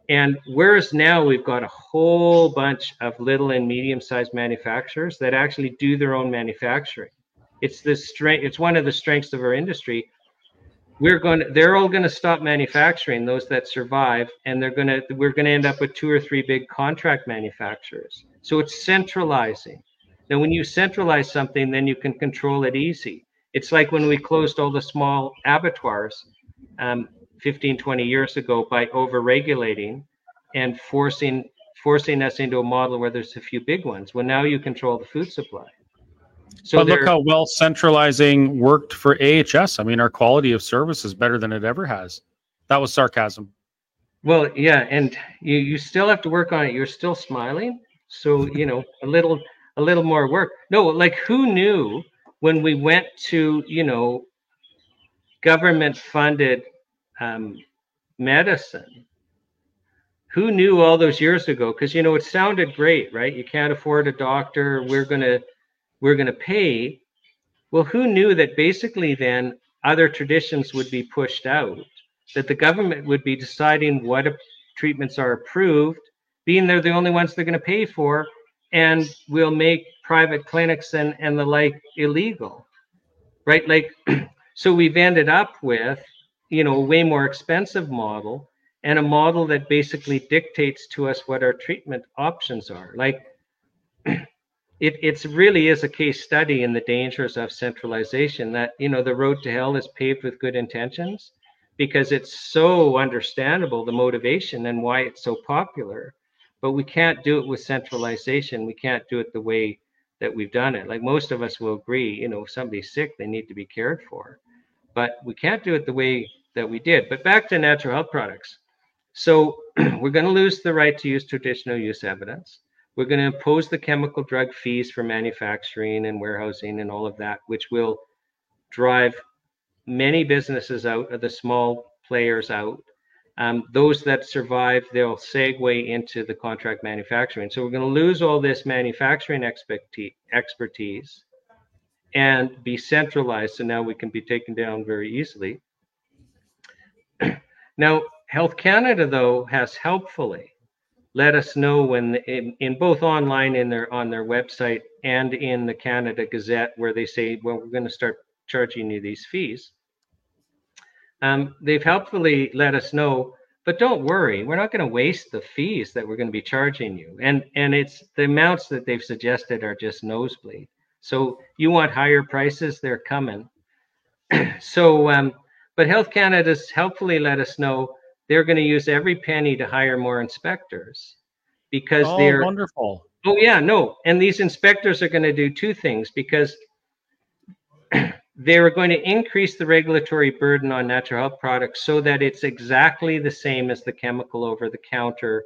and whereas now we've got a whole bunch of little and medium sized manufacturers that actually do their own manufacturing. It's the strength, it's one of the strengths of our industry. We're going to, they're all going to stop manufacturing those that survive, and they're going to, we're going to end up with two or three big contract manufacturers. So it's centralizing. Now, when you centralize something, then you can control it easy. It's like when we closed all the small abattoirs. Um, 15, 20 years ago by over-regulating and forcing forcing us into a model where there's a few big ones. Well, now you control the food supply. So but look how well centralizing worked for AHS. I mean, our quality of service is better than it ever has. That was sarcasm. Well, yeah, and you you still have to work on it. You're still smiling, so you know a little a little more work. No, like who knew when we went to you know government funded um, medicine. Who knew all those years ago? Because you know it sounded great, right? You can't afford a doctor. We're gonna we're gonna pay. Well, who knew that basically then other traditions would be pushed out, that the government would be deciding what treatments are approved, being they're the only ones they're going to pay for, and we'll make private clinics and, and the like illegal, right? Like, so we've ended up with you know, a way more expensive model and a model that basically dictates to us what our treatment options are. Like it it's really is a case study in the dangers of centralization that, you know, the road to hell is paved with good intentions because it's so understandable, the motivation and why it's so popular. But we can't do it with centralization. We can't do it the way that we've done it. Like most of us will agree, you know, if somebody's sick, they need to be cared for. But we can't do it the way that we did. But back to natural health products. So we're going to lose the right to use traditional use evidence. We're going to impose the chemical drug fees for manufacturing and warehousing and all of that, which will drive many businesses out, or the small players out. Um, those that survive, they'll segue into the contract manufacturing. So we're going to lose all this manufacturing expertise and be centralized. So now we can be taken down very easily. Now, Health Canada, though, has helpfully let us know when in, in, both online in their on their website and in the Canada Gazette where they say, well, we're going to start charging you these fees. Um, they've helpfully let us know, but don't worry, we're not going to waste the fees that we're going to be charging you. And and it's the amounts that they've suggested are just nosebleed. So you want higher prices, they're coming. so um, but Health Canada's helpfully let us know they're going to use every penny to hire more inspectors because oh, they're wonderful. Oh yeah, no, and these inspectors are going to do two things because they're going to increase the regulatory burden on natural health products so that it's exactly the same as the chemical over the counter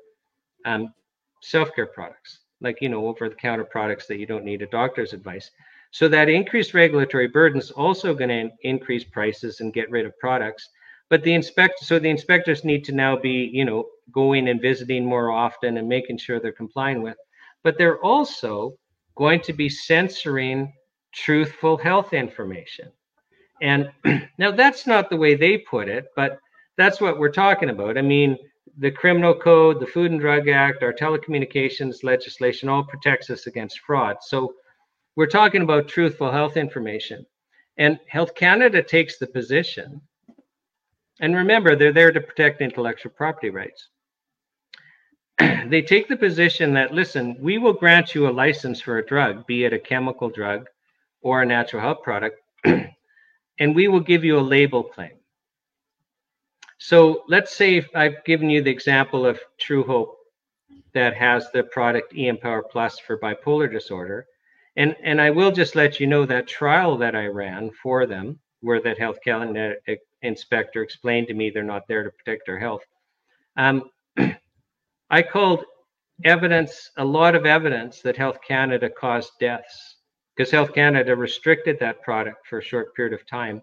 um, self-care products, like you know, over-the-counter products that you don't need a doctor's advice. So that increased regulatory burden is also going to increase prices and get rid of products. But the inspect so the inspectors need to now be, you know, going and visiting more often and making sure they're complying with. But they're also going to be censoring truthful health information. And now that's not the way they put it, but that's what we're talking about. I mean, the criminal code, the Food and Drug Act, our telecommunications legislation all protects us against fraud. So we're talking about truthful health information. And Health Canada takes the position, and remember, they're there to protect intellectual property rights. they take the position that, listen, we will grant you a license for a drug, be it a chemical drug or a natural health product, and we will give you a label claim. So let's say I've given you the example of Truehope that has the product EMPowerplus for bipolar disorder. And, and I will just let you know that trial that I ran for them, where that Health Canada inspector explained to me they're not there to protect our health. Um, I called evidence, a lot of evidence that Health Canada caused deaths because Health Canada restricted that product for a short period of time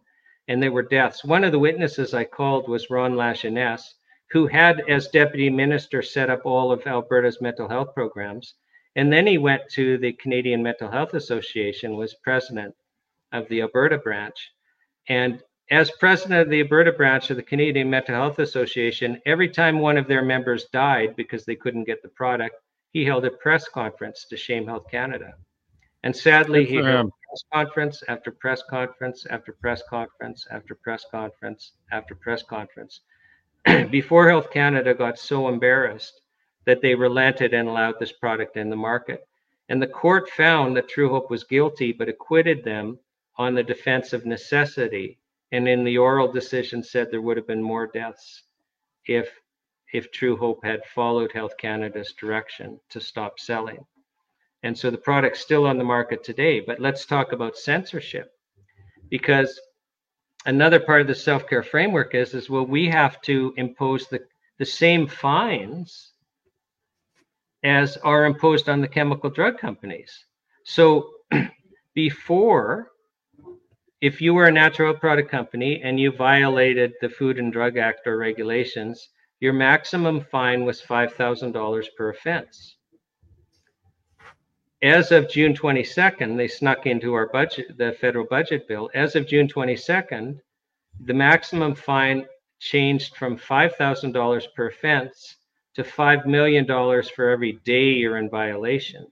and there were deaths. One of the witnesses I called was Ron Lajeunesse, who had, as deputy minister, set up all of Alberta's mental health programs. And then he went to the Canadian Mental Health Association, was president of the Alberta branch. And as president of the Alberta branch of the Canadian Mental Health Association, every time one of their members died because they couldn't get the product, he held a press conference to shame Health Canada. And sadly, he held press conference after press conference after press conference after press conference after press conference before Health Canada got so embarrassed that they relented and allowed this product in the market. And the court found that Truehope was guilty, but acquitted them on the defense of necessity and in the oral decision said there would have been more deaths if if Truehope had followed Health Canada's direction to stop selling. And so the product's still on the market today. But let's talk about censorship. Because another part of the self-care framework is is well, we have to impose the, the same fines as are imposed on the chemical drug companies. So before if you were a natural product company and you violated the Food and Drug Act or regulations, your maximum fine was $5,000 per offense. As of June 22nd, they snuck into our budget, the federal budget bill. As of June 22nd, the maximum fine changed from $5,000 per offense to $5 million for every day you're in violation.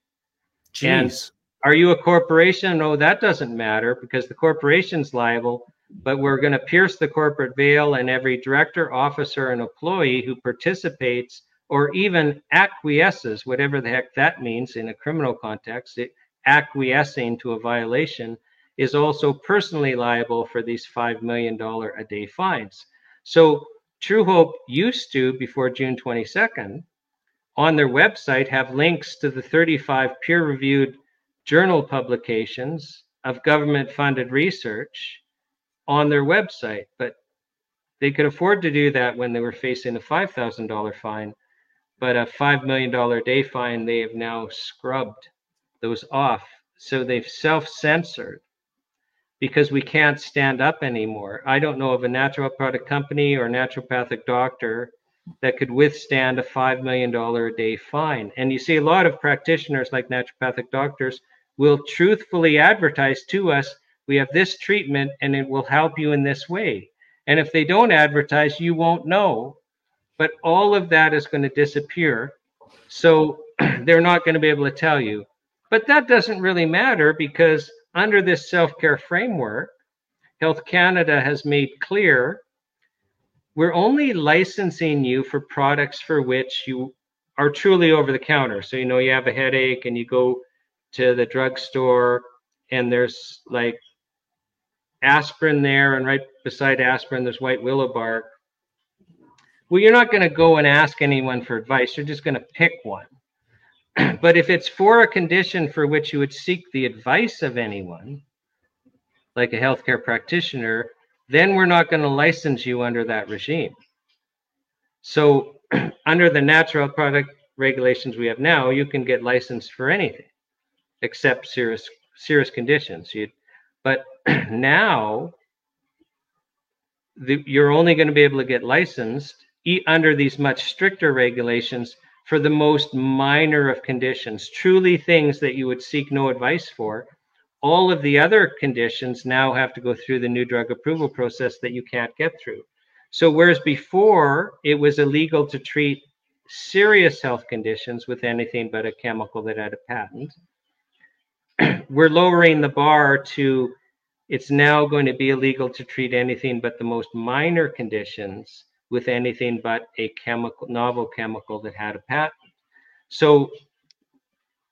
Jeez. And are you a corporation? No, that doesn't matter because the corporation's liable, but we're going to pierce the corporate veil and every director, officer, and employee who participates or even acquiesces, whatever the heck that means in a criminal context, it, acquiescing to a violation is also personally liable for these $5 million a day fines. So Truehope used to, before June 22nd, on their website have links to the 35 peer reviewed journal publications of government funded research on their website, but they could afford to do that when they were facing a $5,000 fine. But a $5 million day fine, they have now scrubbed those off. So they've self censored because we can't stand up anymore. I don't know of a natural product company or naturopathic doctor that could withstand a $5 million a day fine. And you see a lot of practitioners like naturopathic doctors will truthfully advertise to us we have this treatment and it will help you in this way. And if they don't advertise, you won't know. But all of that is going to disappear. So they're not going to be able to tell you. But that doesn't really matter because under this self care framework, Health Canada has made clear we're only licensing you for products for which you are truly over the counter. So, you know, you have a headache and you go to the drugstore and there's like aspirin there and right beside aspirin there's white willow bark. Well you're not going to go and ask anyone for advice. You're just going to pick one but if it's for a condition for which you would seek the advice of anyone like a healthcare practitioner then we're not going to license you under that regime so under the natural product regulations we have now, you can get licensed for anything except serious serious conditions. You, but now the, you're only going to be able to get licensed under these much stricter regulations for the most minor of conditions, truly things that you would seek no advice for. All of the other conditions now have to go through the new drug approval process that you can't get through. So, whereas before it was illegal to treat serious health conditions with anything but a chemical that had a patent, we're lowering the bar to it's now going to be illegal to treat anything but the most minor conditions with anything but a chemical novel chemical that had a patent. So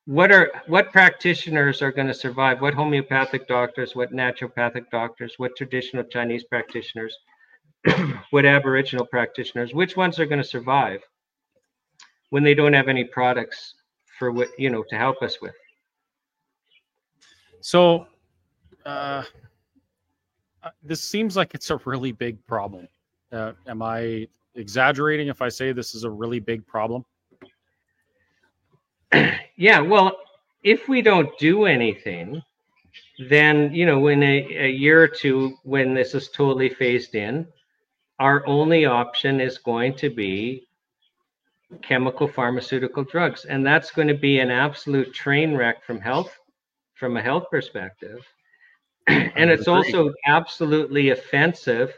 what are what practitioners are going to survive? What homeopathic doctors, what naturopathic doctors, what traditional Chinese practitioners, what aboriginal practitioners, which ones are going to survive when they don't have any products for what you know to help us with? So uh, uh, this seems like it's a really big problem. Uh, am I exaggerating if I say this is a really big problem? Yeah, well, if we don't do anything, then you know, in a, a year or two, when this is totally phased in, our only option is going to be chemical pharmaceutical drugs, and that's going to be an absolute train wreck from health, from a health perspective. And it's also absolutely offensive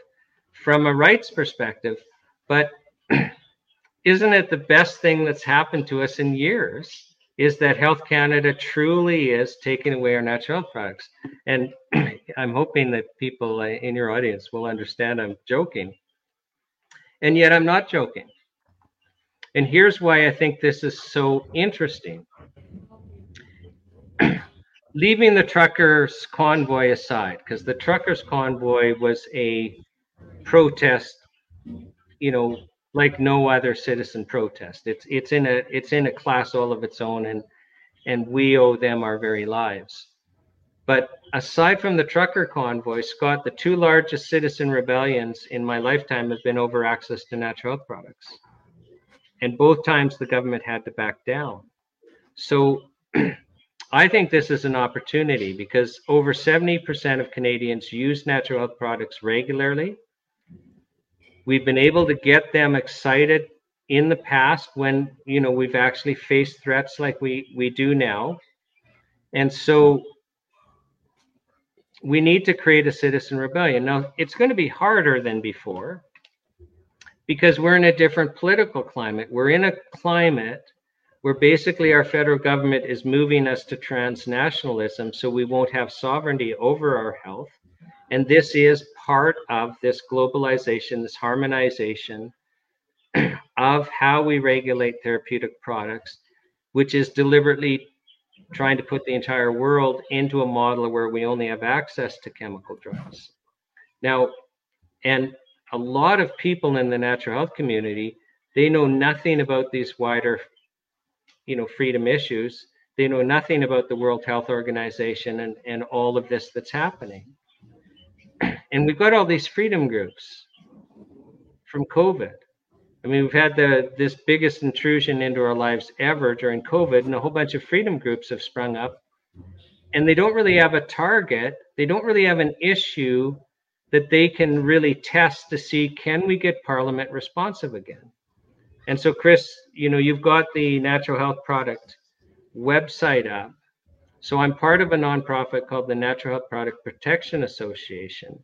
from a rights perspective. But isn't it the best thing that's happened to us in years? Is that Health Canada truly is taking away our natural health products? And I'm hoping that people uh, in your audience will understand I'm joking. And yet I'm not joking. And here's why I think this is so interesting leaving the truckers convoy aside, because the truckers convoy was a protest, you know, like no other citizen protest. It's it's in a it's in a class all of its own, and and we owe them our very lives. But aside from the trucker convoy, Scott, the two largest citizen rebellions in my lifetime have been over access to natural health products. And both times the government had to back down. So I think this is an opportunity because over 70% of Canadians use natural health products regularly. We've been able to get them excited in the past when you know we've actually faced threats like we we do now. And so we need to create a citizen rebellion. Now it's going to be harder than before because we're in a different political climate. We're in a climate where basically our federal government is moving us to transnationalism so we won't have sovereignty over our health. And this is part of this globalization, this harmonization of how we regulate therapeutic products, which is deliberately trying to put the entire world into a model where we only have access to chemical drugs. Now, and a lot of people in the natural health community, they know nothing about these wider you know freedom issues they know nothing about the world health organization and, and all of this that's happening and we've got all these freedom groups from covid. I mean we've had the this biggest intrusion into our lives ever during covid and a whole bunch of freedom groups have sprung up. And they don't really have a target. They don't really have an issue that they can really test to see can we get parliament responsive again? And so, Chris, you know, you've got the natural health product website up. So I'm part of a nonprofit called the Natural Health Product Protection Association.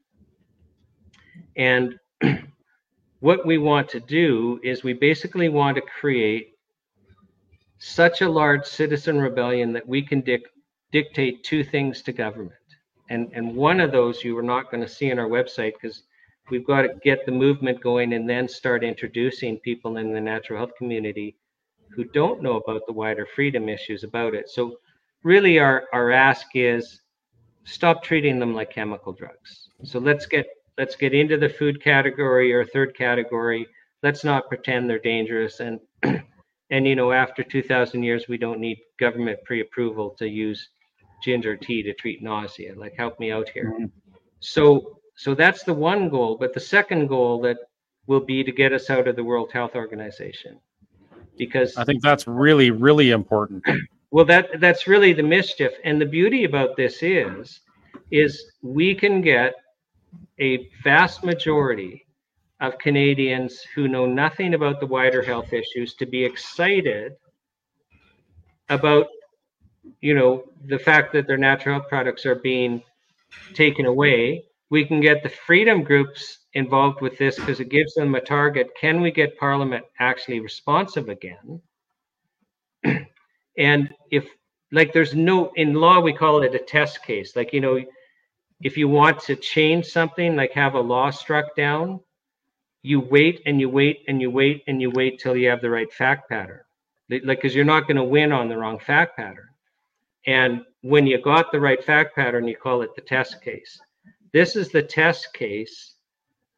And what we want to do is we basically want to create such a large citizen rebellion that we can dic- dictate two things to government. And, and one of those you are not going to see on our website because we've got to get the movement going and then start introducing people in the natural health community who don't know about the wider freedom issues about it. So really our, our ask is stop treating them like chemical drugs. So let's get let's get into the food category or third category. Let's not pretend they're dangerous and and you know after 2000 years we don't need government pre-approval to use ginger tea to treat nausea. Like help me out here. Mm-hmm. So so that's the one goal. But the second goal that will be to get us out of the World Health Organization. because I think that's really, really important. Well, that that's really the mischief. And the beauty about this is, is we can get a vast majority of Canadians who know nothing about the wider health issues to be excited about, you know, the fact that their natural health products are being taken away. We can get the freedom groups involved with this because it gives them a target. Can we get Parliament actually responsive again? and if like there's no in law we call it a test case. Like you know if you want to change something like have a law struck down you wait and you wait and you wait and you wait till you have the right fact pattern. Like because you're not going to win on the wrong fact pattern. And when you got the right fact pattern you call it the test case. This is the test case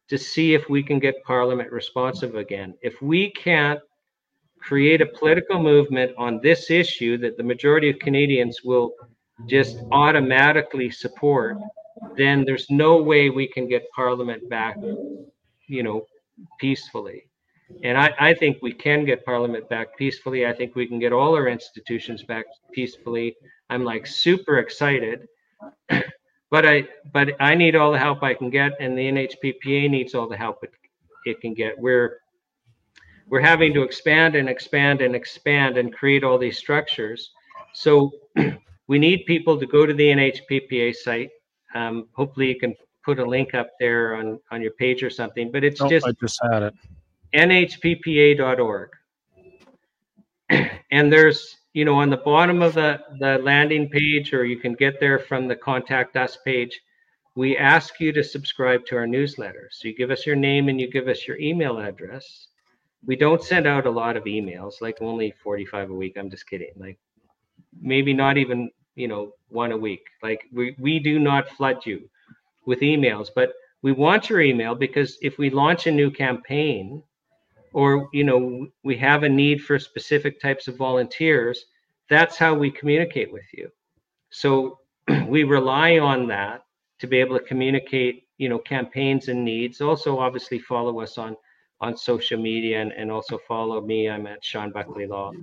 to see if we can get parliament responsive again. If we can't create a political movement on this issue that the majority of Canadians will just automatically support, then there's no way we can get Parliament back, you know, peacefully. And I, I think we can get Parliament back peacefully. I think we can get all our institutions back peacefully. I'm like super excited. but I but I need all the help I can get, and the NHPPA needs all the help it, it can get. We're we're having to expand and expand and expand and create all these structures. So we need people to go to the NHPPA site. Um, hopefully, you can put a link up there on, on your page or something. But it's just I just had it. NHPPA.org. and there's, you know, on the bottom of the, the landing page, or you can get there from the contact us page, we ask you to subscribe to our newsletter. So you give us your name and you give us your email address we don't send out a lot of emails, like only 45 a week. I'm just kidding. Like maybe not even, you know, one a week. Like we, we do not flood you with emails, but we want your email because if we launch a new campaign or, you know, we have a need for specific types of volunteers, that's how we communicate with you. So we rely on that to be able to communicate, you know, campaigns and needs. Also, obviously follow us on on social media and, and also follow me. I'm at Shawn Buckley Law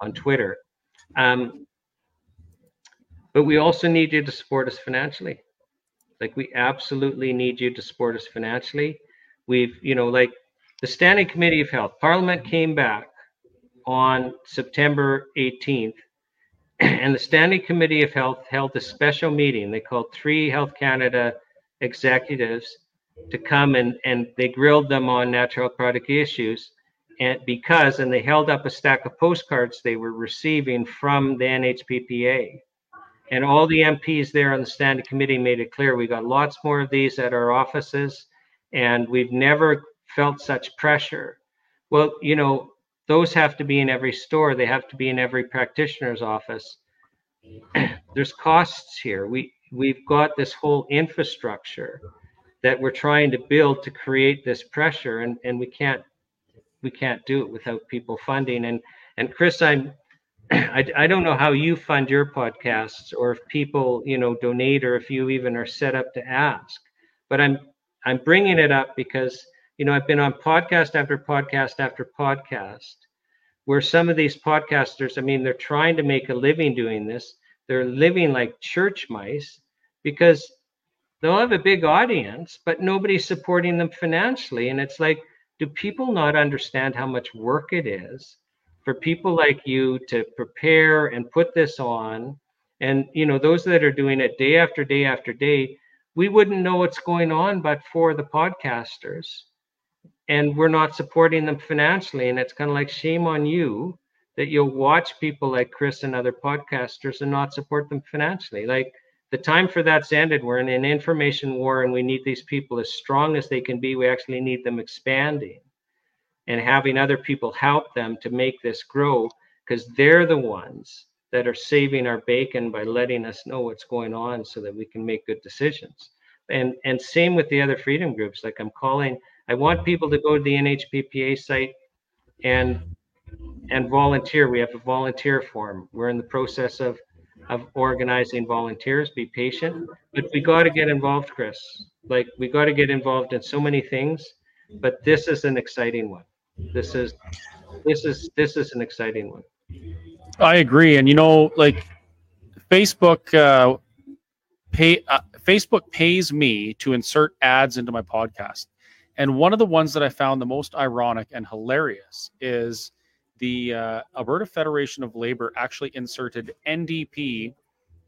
on Twitter. Um, but we also need you to support us financially. Like we absolutely need you to support us financially. We've, you know, like the Standing Committee of Health, Parliament came back on September 18th, and the Standing Committee of Health held a special meeting. They called three Health Canada executives to come and, and they grilled them on natural product issues and because and they held up a stack of postcards they were receiving from the NHPPA. And all the MPs there on the standing committee made it clear we got lots more of these at our offices and we've never felt such pressure. Well, you know, those have to be in every store, they have to be in every practitioner's office. There's costs here. We we've got this whole infrastructure that we're trying to build to create this pressure and, and we can't we can't do it without people funding. And and chris i'm I, I don't know how you fund your podcasts or if people you know donate or if you even are set up to ask but i'm i'm bringing it up because you know i've been on podcast after podcast after podcast where some of these podcasters i mean they're trying to make a living doing this. They're living like church mice because they'll have a big audience, but nobody's supporting them financially. And it's like, do people not understand how much work it is for people like you to prepare and put this on? And you know, those that are doing it day after day after day, we wouldn't know what's going on but for the podcasters. And we're not supporting them financially. And it's kind of like shame on you that you'll watch people like Chris and other podcasters and not support them financially. Like the time for that's ended. We're in an information war and we need these people as strong as they can be. We actually need them expanding and having other people help them to make this grow because they're the ones that are saving our bacon by letting us know what's going on so that we can make good decisions. And and same with the other freedom groups. Like I'm calling, I want people to go to the NHPPA site and and volunteer. We have a volunteer form. We're in the process of of organizing volunteers. Be patient, but we got to get involved, Chris. Like we got to get involved in so many things, but this is an exciting one. This is this is this is an exciting one. I agree, and you know, like Facebook, uh, pay uh, Facebook pays me to insert ads into my podcast, and one of the ones that I found the most ironic and hilarious is the uh, Alberta Federation of Labor actually inserted NDP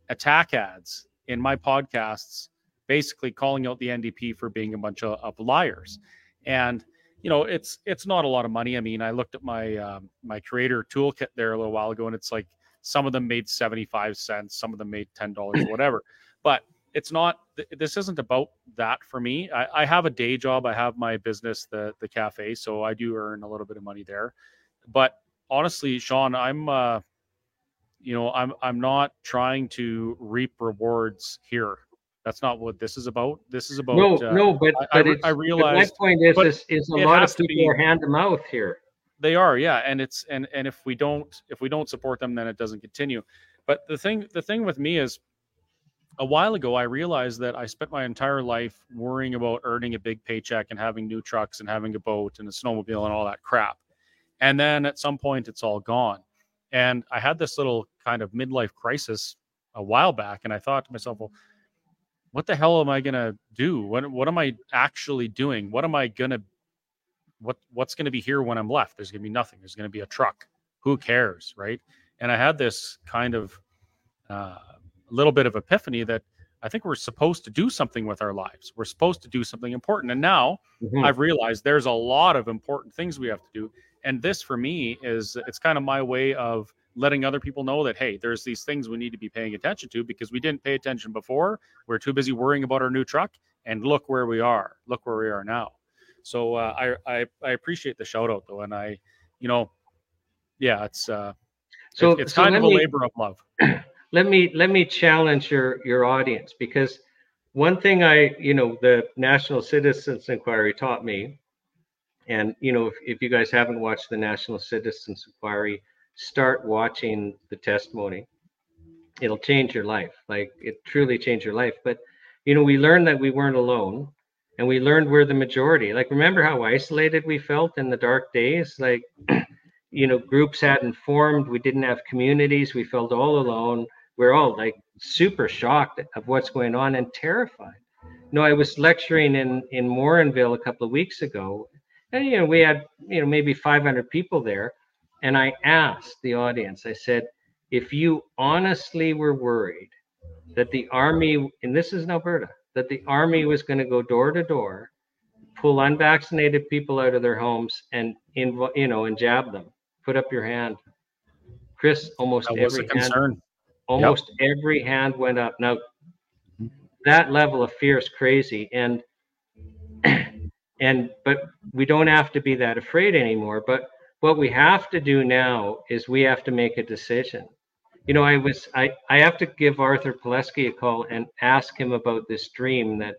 attack ads in my podcasts, basically calling out the NDP for being a bunch of, of liars, and you know it's it's not a lot of money. I mean, I looked at my um, my creator toolkit there a little while ago, and it's like some of them made seventy five cents, some of them made ten dollars, whatever. But it's not. This isn't about that for me. I, I have a day job. I have my business, the the cafe, so I do earn a little bit of money there. But honestly, Shawn, I'm. Uh, you know, I'm I'm not trying to reap rewards here that's not what this is about. This is about no, uh, no. But I, but I, I realize. My point is, is, is a lot of people be, are hand to mouth here. They are, yeah, and it's and and if we don't if we don't support them, then it doesn't continue. But the thing the thing with me is, a while ago, I realized that I spent my entire life worrying about earning a big paycheck and having new trucks and having a boat and a snowmobile and all that crap. And then at some point, it's all gone. And I had this little kind of midlife crisis a while back, and I thought to myself, well what the hell am I gonna do? What what am I actually doing? What am I gonna what what's gonna be here when I'm left? There's gonna be nothing. There's gonna be a truck. Who cares, right? And I had this kind of uh, little bit of epiphany that I think we're supposed to do something with our lives. We're supposed to do something important. And now mm-hmm. I've realized there's a lot of important things we have to do. And this for me is it's kind of my way of letting other people know that hey there's these things we need to be paying attention to because we didn't pay attention before. We're too busy worrying about our new truck and look where we are. Look where we are now. So uh, I, I i appreciate the shout out though and i you know yeah it's uh so it, it's so kind of a me, labor of love. Let me let me challenge your your audience because one thing i you know the national citizens inquiry taught me and you know if, if you guys haven't watched the national citizens inquiry start watching the testimony. It'll change your life. Like it truly changed your life. But you know we learned that we weren't alone and we learned we're the majority. Like remember how isolated we felt in the dark days? Like you know groups hadn't formed. We didn't have communities. We felt all alone. We're all like super shocked of what's going on and terrified. No i was lecturing in in morinville a couple of weeks ago and you know we had you know maybe 500 people there and I asked the audience, I said, if you honestly were worried that the army, and this is in Alberta, that the army was going to go door to door, pull unvaccinated people out of their homes and, in, you know, and jab them, put up your hand. Chris, almost every hand, almost yep. every hand went up. Now, that level of fear is crazy, and and but we don't have to be that afraid anymore. But what we have to do now is we have to make a decision. You know, I was I, I have to give Arthur Pileski a call and ask him about this dream that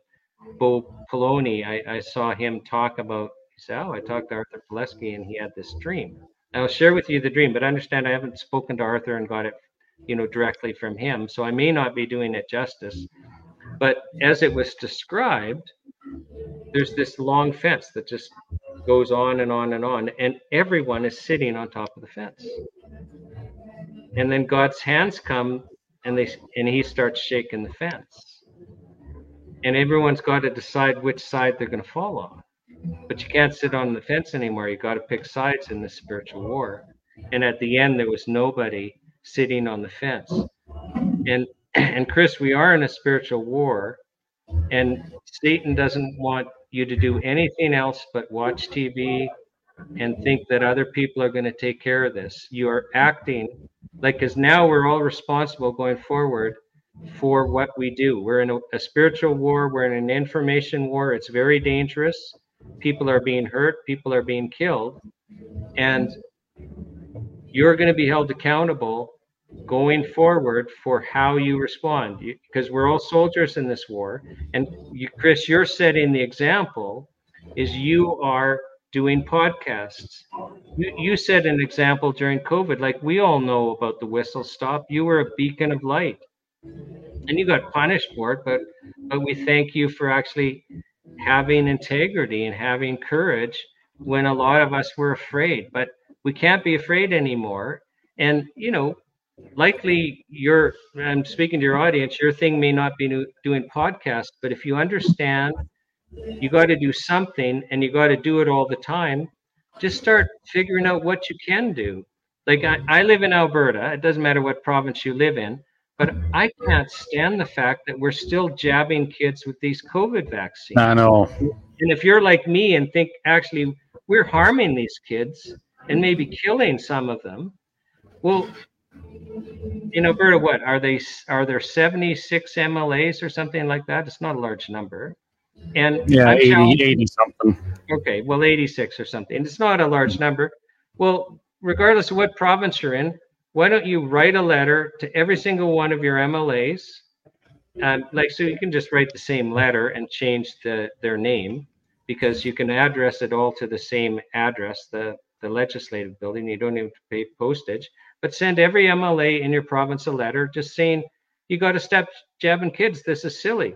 Bo Poloni, I, I saw him talk about. He said, Oh, I talked to Arthur Pileski and he had this dream. I'll share with you the dream, but understand I haven't spoken to Arthur and got it, you know, directly from him. So I may not be doing it justice. But as it was described, there's this long fence that just goes on and on and on, and everyone is sitting on top of the fence. And then God's hands come and they and he starts shaking the fence. And everyone's got to decide which side they're going to fall on. But you can't sit on the fence anymore. You got to pick sides in the spiritual war. And at the end there was nobody sitting on the fence. And and Chris, we are in a spiritual war and Satan doesn't want you to do anything else but watch TV and think that other people are going to take care of this. You are acting like, because now we're all responsible going forward for what we do. We're in a, a, spiritual war, we're in an information war. It's very dangerous. People are being hurt, people are being killed. And you're going to be held accountable going forward for how you respond. Because we're all soldiers in this war and you, chris you're setting the example is you are doing podcasts. You, you set an example during covid like we all know about the whistle stop. You were a beacon of light. And you got punished for it but but we thank you for actually having integrity and having courage when a lot of us were afraid. But We can't be afraid anymore. And, you know, likely you're I'm speaking to your audience, your thing may not be doing podcasts, but if you understand you got to do something and you got to do it all the time, just start figuring out what you can do. Like I, I live in Alberta, it doesn't matter what province you live in, but I can't stand the fact that we're still jabbing kids with these COVID vaccines. I know. And if you're like me and think actually we're harming these kids and maybe killing some of them, well, in Alberta, what are they? Are there 76 MLAs or something like that? It's not a large number. And yeah, 80, 80 something. Okay, well, 86 or something. It's not a large number. Well, regardless of what province you're in, why don't you write a letter to every single one of your MLAs? Um, like, so you can just write the same letter and change the, their name because you can address it all to the same address, the, the legislative building. You don't even pay postage, but send every MLA in your province a letter just saying, you got to stop jabbing kids. This is silly.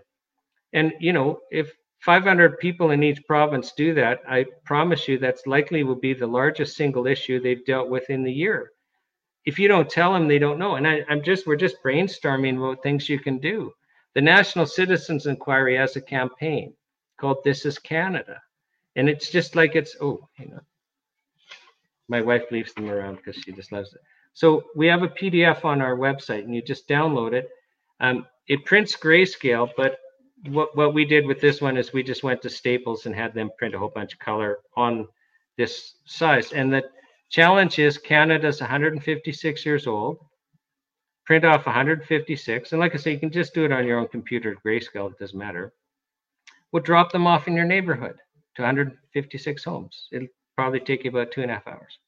And, you know, if 500 people in each province do that, I promise you that's likely will be the largest single issue they've dealt with in the year. If you don't tell them, they don't know. And I, am just, we're just brainstorming about things you can do. The National Citizens Inquiry has a campaign called This is Canada. And it's just like it's, oh, hang on. My wife leaves them around because she just loves it. So we have a PDF on our website and you just download it. Um, it prints grayscale, but what what we did with this one is we just went to Staples and had them print a whole bunch of color on this size. And the challenge is Canada's 156 years old. Print off 156, and like I say, you can just do it on your own computer, grayscale. It doesn't matter. We'll drop them off in your neighborhood to 156 homes. It'll probably take you about two and a half hours.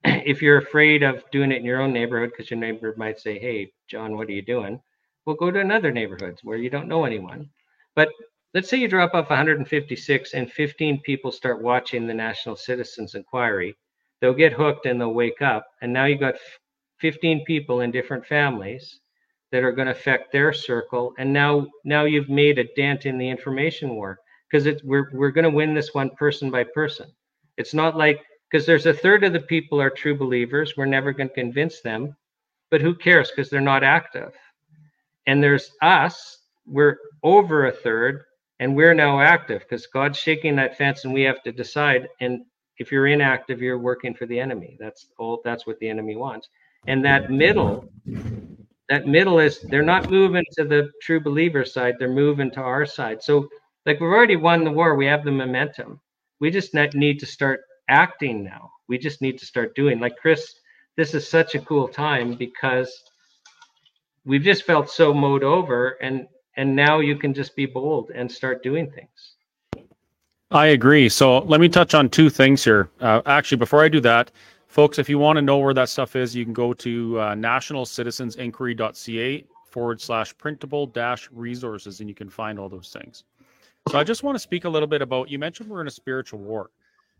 if you're afraid of doing it in your own neighborhood, because your neighbor might say, "Hey, John, what are you doing?" We'll go to another neighborhood where you don't know anyone. But let's say you drop off 156 and 15 people start watching the National Citizens Inquiry. They'll get hooked and they'll wake up. And now you've got 15 people in different families that are going to affect their circle. And now, now you've made a dent in the information war because we're, we're going to win this one person by person. It's not like, because there's a third of the people are true believers. We're never going to convince them, but who cares because they're not active. And there's us we're over a third and we're now active because God's shaking that fence and we have to decide. And if you're inactive, you're working for the enemy. That's all that's what the enemy wants. And that middle, that middle is they're not moving to the true believer side, they're moving to our side. So like we've already won the war, we have the momentum. We just need to start acting now. We just need to start doing. Like Chris, this is such a cool time because we've just felt so mowed over and and now you can just be bold and start doing things i agree so let me touch on two things here uh, actually before i do that folks if you want to know where that stuff is you can go to uh, nationalcitizensinquiry.ca forward slash printable dash resources and you can find all those things so i just want to speak a little bit about you mentioned we're in a spiritual war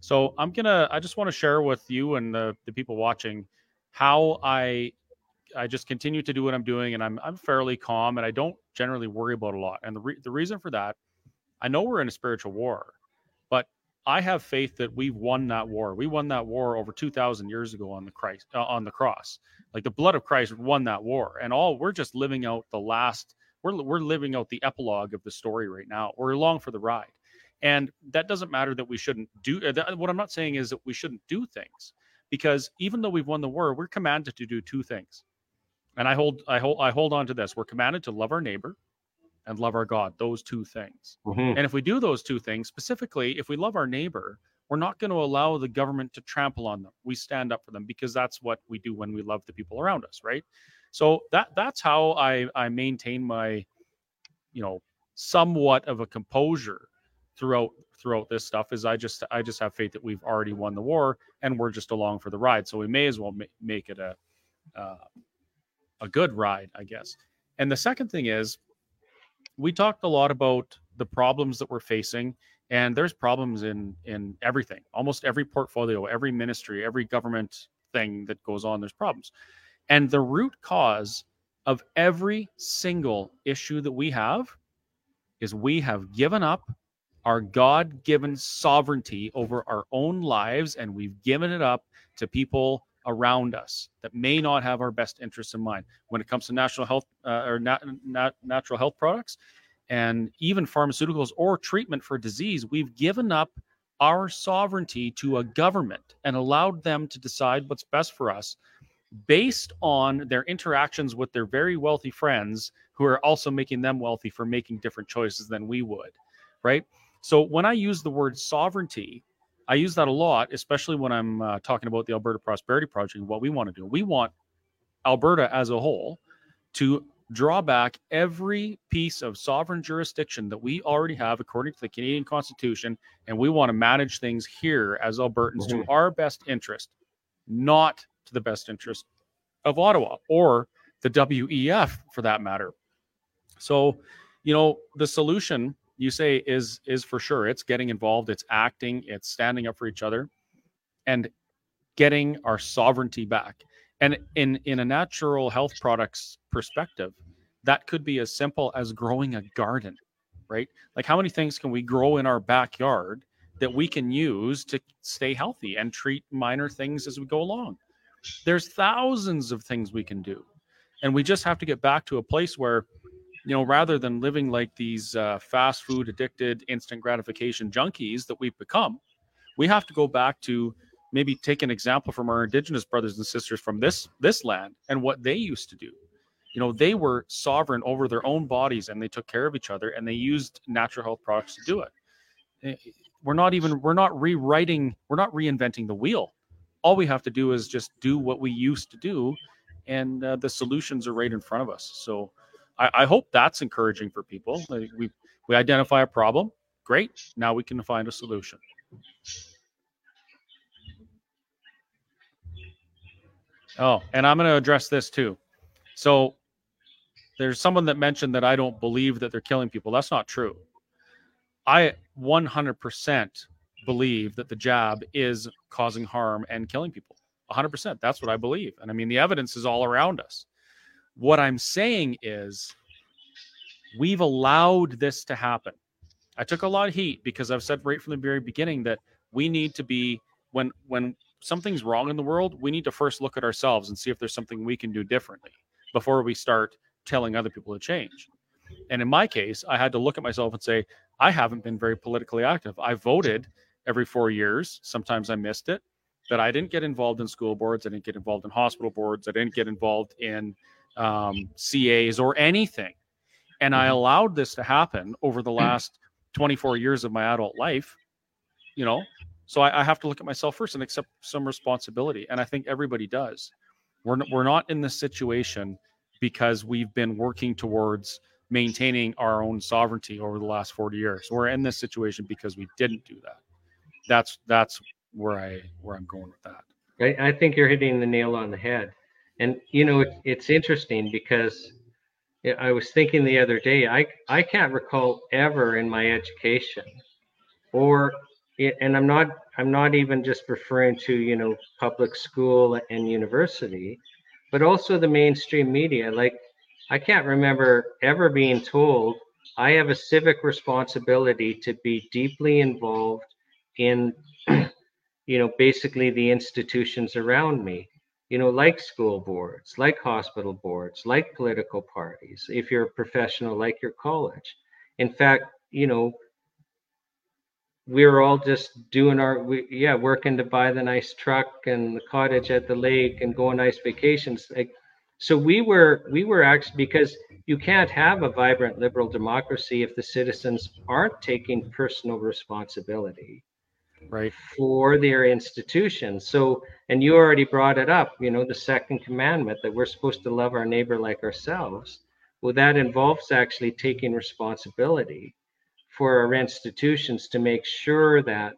so i'm gonna i just want to share with you and the, the people watching how i I just continue to do what I'm doing, and I'm I'm fairly calm, and I don't generally worry about a lot. And the re- the reason for that, I know we're in a spiritual war, but I have faith that we've won that war. We won that war over 2,000 years ago on the Christ uh, on the cross. Like the blood of Christ won that war, and all we're just living out the last. We're we're living out the epilogue of the story right now. We're along for the ride, and that doesn't matter that we shouldn't do. Uh, that, what I'm not saying is that we shouldn't do things, because even though we've won the war, we're commanded to do two things and I hold I hold I hold on to this. We're commanded to love our neighbor and love our God. Those two things. Mm-hmm. And if we do those two things, specifically, if we love our neighbor, we're not going to allow the government to trample on them. We stand up for them because that's what we do when we love the people around us, right? So that that's how I I maintain my, you know, somewhat of a composure throughout throughout this stuff. Is I just I just have faith that we've already won the war and we're just along for the ride. So we may as well ma- make it a uh, a good ride, I guess. And the second thing is, we talked a lot about the problems that we're facing, and there's problems in in everything. Almost every portfolio, every ministry, every government thing that goes on, there's problems. And the root cause of every single issue that we have is we have given up our God given sovereignty over our own lives, and we've given it up to people around us that may not have our best interests in mind when it comes to national health uh, or nat- nat- natural health products and even pharmaceuticals or treatment for disease. We've given up our sovereignty to a government and allowed them to decide what's best for us based on their interactions with their very wealthy friends who are also making them wealthy for making different choices than we would right so when i use the word sovereignty i use that a lot especially when i'm uh, talking about the alberta prosperity project and what we want to do we want alberta as a whole to draw back every piece of sovereign jurisdiction that we already have according to the Canadian Constitution, and we want to manage things here as Albertans mm-hmm. to our best interest, not to the best interest of Ottawa or the WEF for that matter. So, you know, the solution you say is is for sure it's getting involved, it's acting, it's standing up for each other and getting our sovereignty back. And in in a natural health products perspective, that could be as simple as growing a garden, right? Like how many things can we grow in our backyard that we can use to stay healthy and treat minor things as we go along? There's thousands of things we can do. And we just have to get back to a place where you know, rather than living like these uh, fast food addicted, instant gratification junkies that we've become, we have to go back to maybe take an example from our indigenous brothers and sisters from this this land and what they used to do. You know they were sovereign over their own bodies and they took care of each other and they used natural health products to do it. Eh, we're not even we're not rewriting we're not reinventing the wheel. All we have to do is just do what we used to do and uh, the solutions are right in front of us. So I, I hope that's encouraging for people we we identify a problem great now we can find a solution Oh, and I'm going to address this too. So there's someone that mentioned that I don't believe that they're killing people. That's not true. I 100% believe that the jab is causing harm and killing people. 100%. That's what I believe. And I mean, the evidence is all around us. What I'm saying is we've allowed this to happen. I took a lot of heat because I've said right from the very beginning that we need to be when when something's wrong in the world, we need to first look at ourselves and see if there's something we can do differently before we start telling other people to change. And in my case, I had to look at myself and say, I haven't been very politically active. I voted every four years. Sometimes I missed it, but I didn't get involved in school boards. I didn't get involved in hospital boards. I didn't get involved in um, CAs or anything. And I mm-hmm. allowed this to happen over the last 24 years of my adult life, you know, so I, I, have to look at myself first and accept some responsibility. And I think everybody does. We're, n- we're not in this situation because we've been working towards maintaining our own sovereignty over the last 40 years. We're in this situation because we didn't do that. That's that's where I where I'm going with that. I, I think you're hitting the nail on the head. And you know, it, it's interesting because I was thinking the other day, I I can't recall ever in my education or and I'm not I'm not even just referring to you know public school and university, but also the mainstream media. Like I can't remember ever being told I have a civic responsibility to be deeply involved in you know basically the institutions around me you know like school boards like hospital boards like political parties if you're a professional like your college. In fact you know we're all just doing our we, yeah working to buy the nice truck and the cottage at the lake and go on nice vacations like so we were we were actually because you can't have a vibrant liberal democracy if the citizens aren't taking personal responsibility right? for their institutions so and you already brought it up you know the second commandment that we're supposed to love our neighbor like ourselves. Well that involves actually taking responsibility for our institutions to make sure that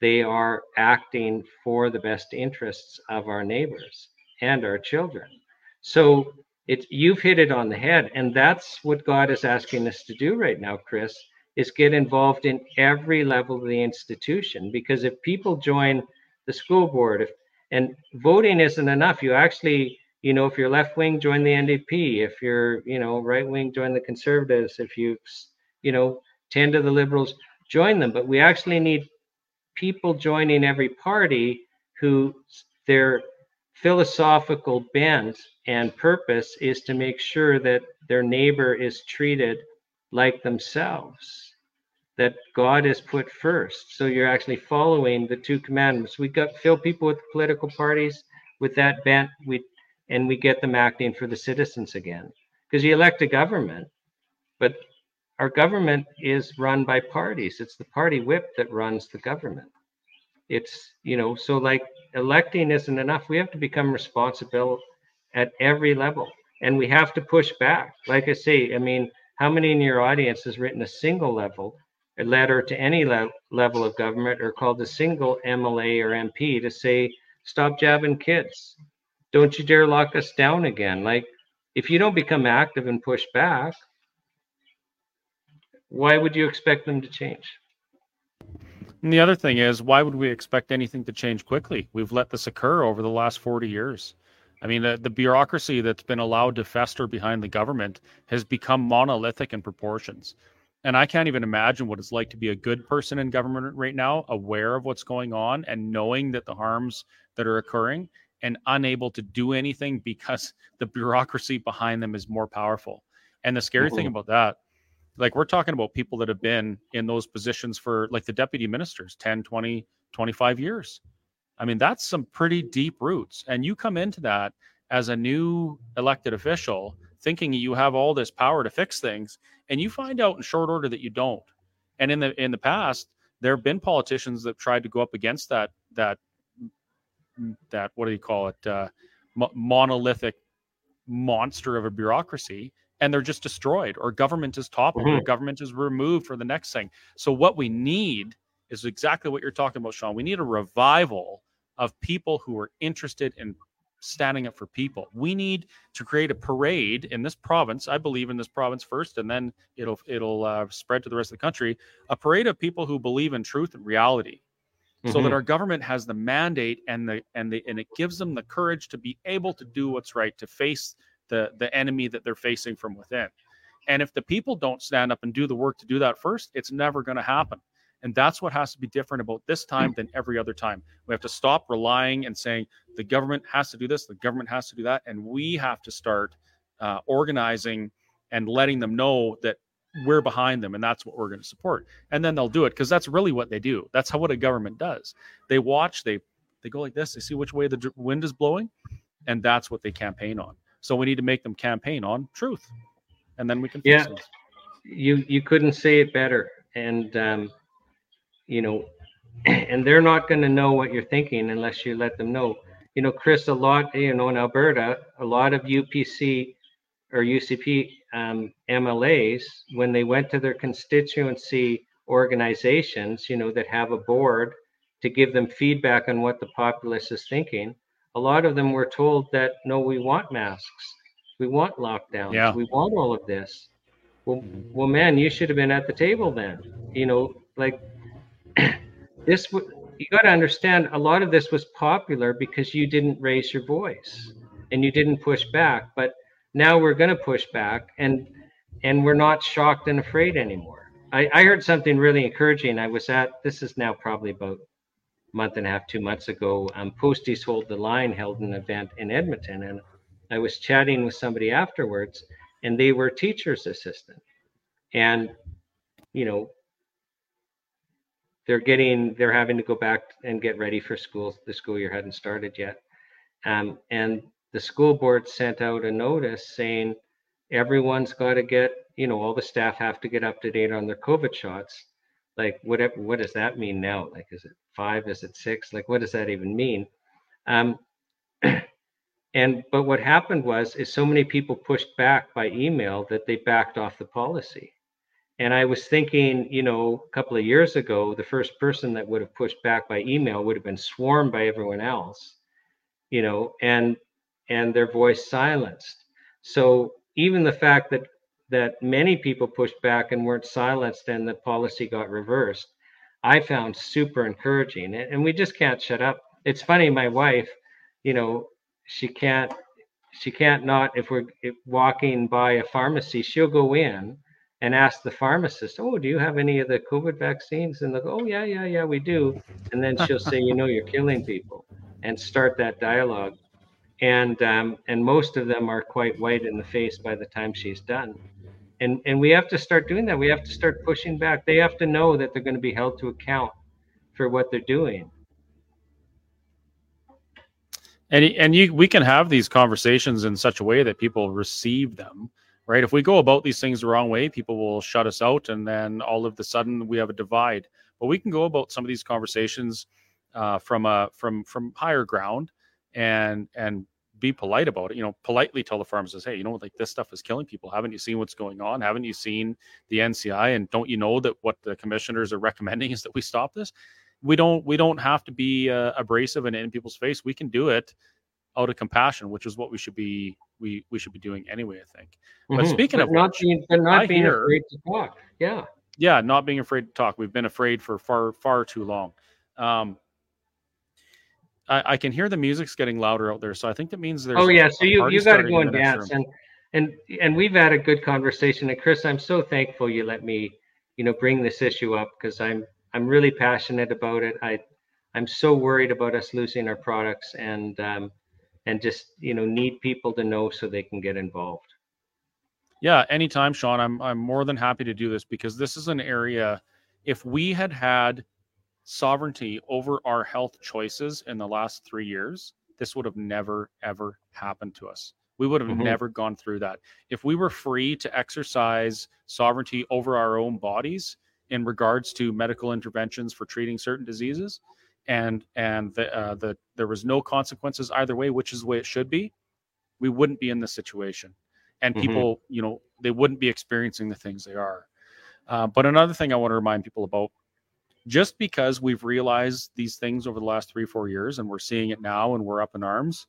they are acting for the best interests of our neighbors and our children. So it you've hit it on the head, and that's what God is asking us to do right now, Chris, is get involved in every level of the institution. Because if people join the school board, if and voting isn't enough, you actually you know, if you're left wing, join the NDP. If you're, you know, right wing, join the Conservatives. If you, you know, tend to the liberals join them, but we actually need people joining every party who their philosophical bent and purpose is to make sure that their neighbor is treated like themselves, that God is put first. So you're actually following the two commandments. We got fill people with political parties with that bent, we and we get them acting for the citizens again. Because you elect a government, but our government is run by parties. It's the party whip that runs the government. It's, you know, so like electing isn't enough. We have to become responsible at every level and we have to push back. Like I say, I mean, how many in your audience has written a single level, a letter to any le- level of government or called a single MLA or MP to say, stop jabbing kids? Don't you dare lock us down again. Like, if you don't become active and push back, why would you expect them to change? And the other thing is, why would we expect anything to change quickly? We've let this occur over the last 40 years. I mean, the, the bureaucracy that's been allowed to fester behind the government has become monolithic in proportions. And I can't even imagine what it's like to be a good person in government right now, aware of what's going on and knowing that the harms that are occurring and unable to do anything because the bureaucracy behind them is more powerful. And the scary mm-hmm. thing about that like we're talking about people that have been in those positions for like the deputy ministers 10 20 25 years i mean that's some pretty deep roots and you come into that as a new elected official thinking you have all this power to fix things and you find out in short order that you don't and in the in the past there have been politicians that tried to go up against that that that what do you call it uh, monolithic monster of a bureaucracy and they're just destroyed or government is toppled mm-hmm. or government is removed for the next thing. So what we need is exactly what you're talking about, Shawn. We need a revival of people who are interested in standing up for people. We need to create a parade in this province. I believe in this province first, and then it'll it'll uh, spread to the rest of the country. A parade of people who believe in truth and reality, mm-hmm. so that mm-hmm. our government has the mandate and the and the and it gives them the courage to be able to do what's right, to face the the enemy that they're facing from within. And if the people don't stand up and do the work to do that first, it's never going to happen. And that's what has to be different about this time than every other time. We have to stop relying and saying the government has to do this, the government has to do that, and we have to start uh, organizing and letting them know that we're behind them and that's what we're going to support. And then they'll do it because that's really what they do. That's how what a government does. They watch, they they go like this, they see which way the wind is blowing, and that's what they campaign on. So we need to make them campaign on truth, and then we can. yeah, you you couldn't say it better, and um, you know, and they're not going to know what you're thinking unless you let them know. You know, Chris, a lot, you know, in Alberta, a lot of UPC or UCP um, MLAs, when they went to their constituency organizations, you know, that have a board to give them feedback on what the populace is thinking, a lot of them were told that no, we want masks, we want lockdowns, yeah. we want all of this. Well, well, man, you should have been at the table then. You know, like this. You got to understand, a lot of this was popular because you didn't raise your voice and you didn't push back. But now we're going to push back, and and we're not shocked and afraid anymore. I, I heard something really encouraging. I was at this is now probably about a month and a half, two months ago, um, Posties Hold the Line held an event in Edmonton, and I was chatting with somebody afterwards, and they were teacher's assistant, and you know, they're getting, they're having to go back and get ready for school. The school year hadn't started yet, um, and the school board sent out a notice saying everyone's got to get, you know, all the staff have to get up to date on their COVID shots. Like what what does that mean now? Like is it five? Is it six? Like what does that even mean? Um, and but what happened was is so many people pushed back by email that they backed off the policy and i was thinking you know a couple of years ago the first person that would have pushed back by email would have been swarmed by everyone else you know and and their voice silenced. So even the fact that that many people pushed back and weren't silenced and the policy got reversed i found super encouraging. And we just can't shut up. It's funny my wife you know she can't she can't not if we're walking by a pharmacy she'll go in and ask the pharmacist, "Oh, do you have any of the COVID vaccines?" And they'll go, "Oh, yeah, yeah, yeah, we do." And then she'll say, "You know, you're killing people," and start that dialogue. And um, and most of them are quite white in the face by the time she's done. And and we have to start doing that. We have to start pushing back. They have to know that they're going to be held to account for what they're doing. And and you we can have these conversations in such a way that people receive them right? If we go about these things the wrong way, people will shut us out, and then all of the sudden we have a divide. But we can go about some of these conversations uh, from a from from higher ground and and be polite about it. You know, politely tell the farmers, "Hey, you know, like this stuff is killing people. Haven't you seen what's going on? Haven't you seen the NCI? And don't you know that what the commissioners are recommending is that we stop this? We don't we don't have to be uh, abrasive and in people's face. We can do it out of compassion, which is what we should be we we should be doing anyway. I think. But mm-hmm. speaking but of not which, being, but not I being hear, afraid to talk. Yeah. Yeah, not being afraid to talk. We've been afraid for far far too long. Um, I, I can hear the music's getting louder out there, so I think that means there's. Oh yeah, so you you got to go and dance, and and and we've had a good conversation. And Chris, I'm so thankful you let me, you know, bring this issue up because I'm I'm really passionate about it. I I'm so worried about us losing our products, and um, and just you know need people to know so they can get involved. Yeah anytime shawn. I'm i'm more than happy to do this because this is an area if we had had sovereignty over our health choices in the last 3 years this would have never ever happened to us. We would have mm-hmm. never gone through that. If we were free to exercise sovereignty over our own bodies in regards to medical interventions for treating certain diseases and and the, uh, the there was no consequences either way, which is the way it should be, we wouldn't be in this situation, and mm-hmm. people, you know, they wouldn't be experiencing the things they are. Uh, but another thing I want to remind people about, just because we've realized these things over the last three four years, and we're seeing it now, and we're up in arms.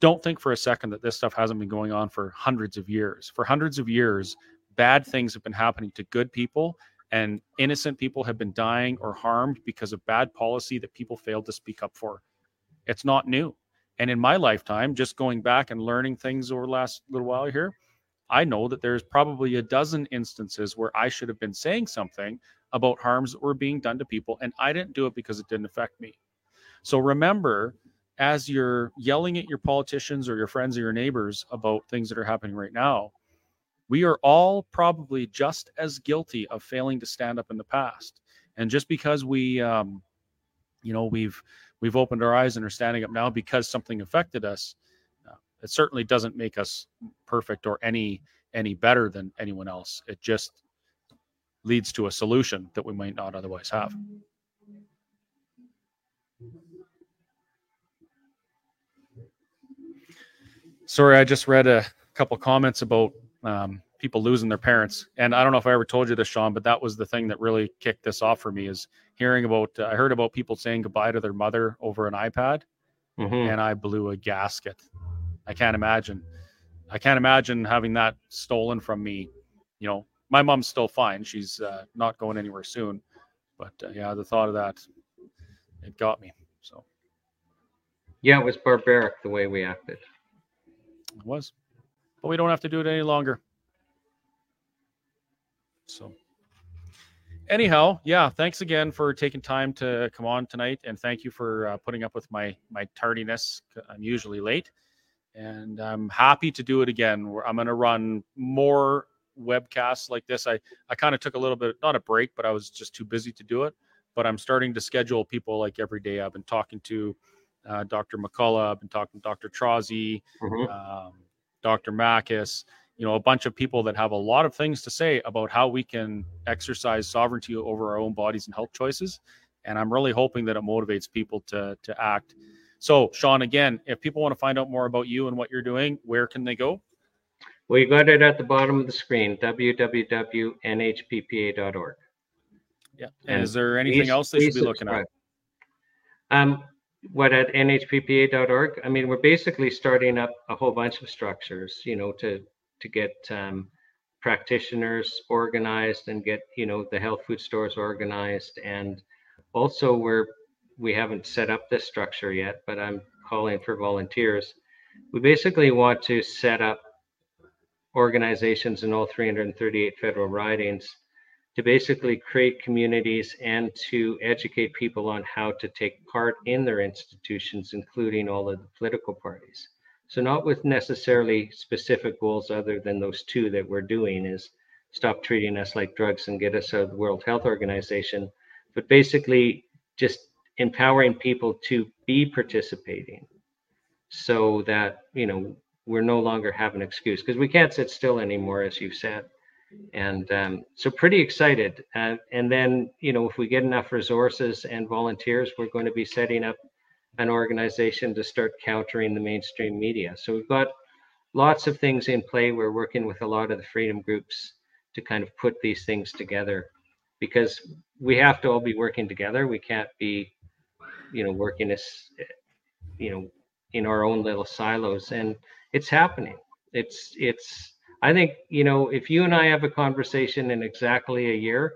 Don't think for a second that this stuff hasn't been going on for hundreds of years. For hundreds of years, bad things have been happening to good people and innocent people have been dying or harmed because of bad policy that people failed to speak up for. It's not new. And in my lifetime, just going back and learning things over the last little while here, I know that there's probably a dozen instances where I should have been saying something about harms that were being done to people, and I didn't do it because it didn't affect me. So remember, as you're yelling at your politicians or your friends or your neighbors about things that are happening right now, we are all probably just as guilty of failing to stand up in the past. And just because we, um, you know, we've we've opened our eyes and are standing up now because something affected us, uh, it certainly doesn't make us perfect or any any better than anyone else. It just leads to a solution that we might not otherwise have. Sorry, I just read a couple comments about um, people losing their parents. And I don't know if I ever told you this, Shawn, but that was the thing that really kicked this off for me is hearing about. Uh, I heard about people saying goodbye to their mother over an iPad, mm-hmm. and I blew a gasket. I can't imagine. I can't imagine having that stolen from me. You know, my mom's still fine; she's uh, not going anywhere soon. But uh, yeah, the thought of that, it got me. So. Yeah, it was barbaric the way we acted. It was but we don't have to do it any longer. So, anyhow, yeah, thanks again for taking time to come on tonight, and thank you for uh, putting up with my my tardiness. I'm usually late, and I'm happy to do it again. I'm going to run more webcasts like this. I I kind of took a little bit, not a break, but I was just too busy to do it. But I'm starting to schedule people like every day. I've been talking to uh, Dr. McCullough. I've been talking to Dr. Trozzi. Mm-hmm. Um, Dr. Makis, you know, a bunch of people that have a lot of things to say about how we can exercise sovereignty over our own bodies and health choices. And I'm really hoping that it motivates people to to act. So, Shawn, again, if people want to find out more about you and what you're doing, where can they go? Well, you got it at the bottom of the screen, www.nhppa.org. Yeah. And, and is there anything please, else they should be looking subscribe. at? Um, what at nhppa.org i mean we're basically starting up a whole bunch of structures you know to to get um, practitioners organized and get you know the health food stores organized. And also we're we haven't set up this structure yet but i'm calling for volunteers. We basically want to set up organizations in all 338 federal ridings to basically create communities and to educate people on how to take part in their institutions, including all of the political parties. So not with necessarily specific goals other than those two that we're doing is stop treating us like drugs and get us out of the World Health Organization, but basically just empowering people to be participating so that, you know, we're no longer have an excuse because we can't sit still anymore, as you said and um, so pretty excited. Uh, and then, you know, if we get enough resources and volunteers, we're going to be setting up an organization to start countering the mainstream media. So we've got lots of things in play. We're working with a lot of the freedom groups to kind of put these things together because we have to all be working together. We can't be, you know, working as, you know, in our own little silos. And it's happening. It's it's I think, you know, if you and I have a conversation in exactly a year,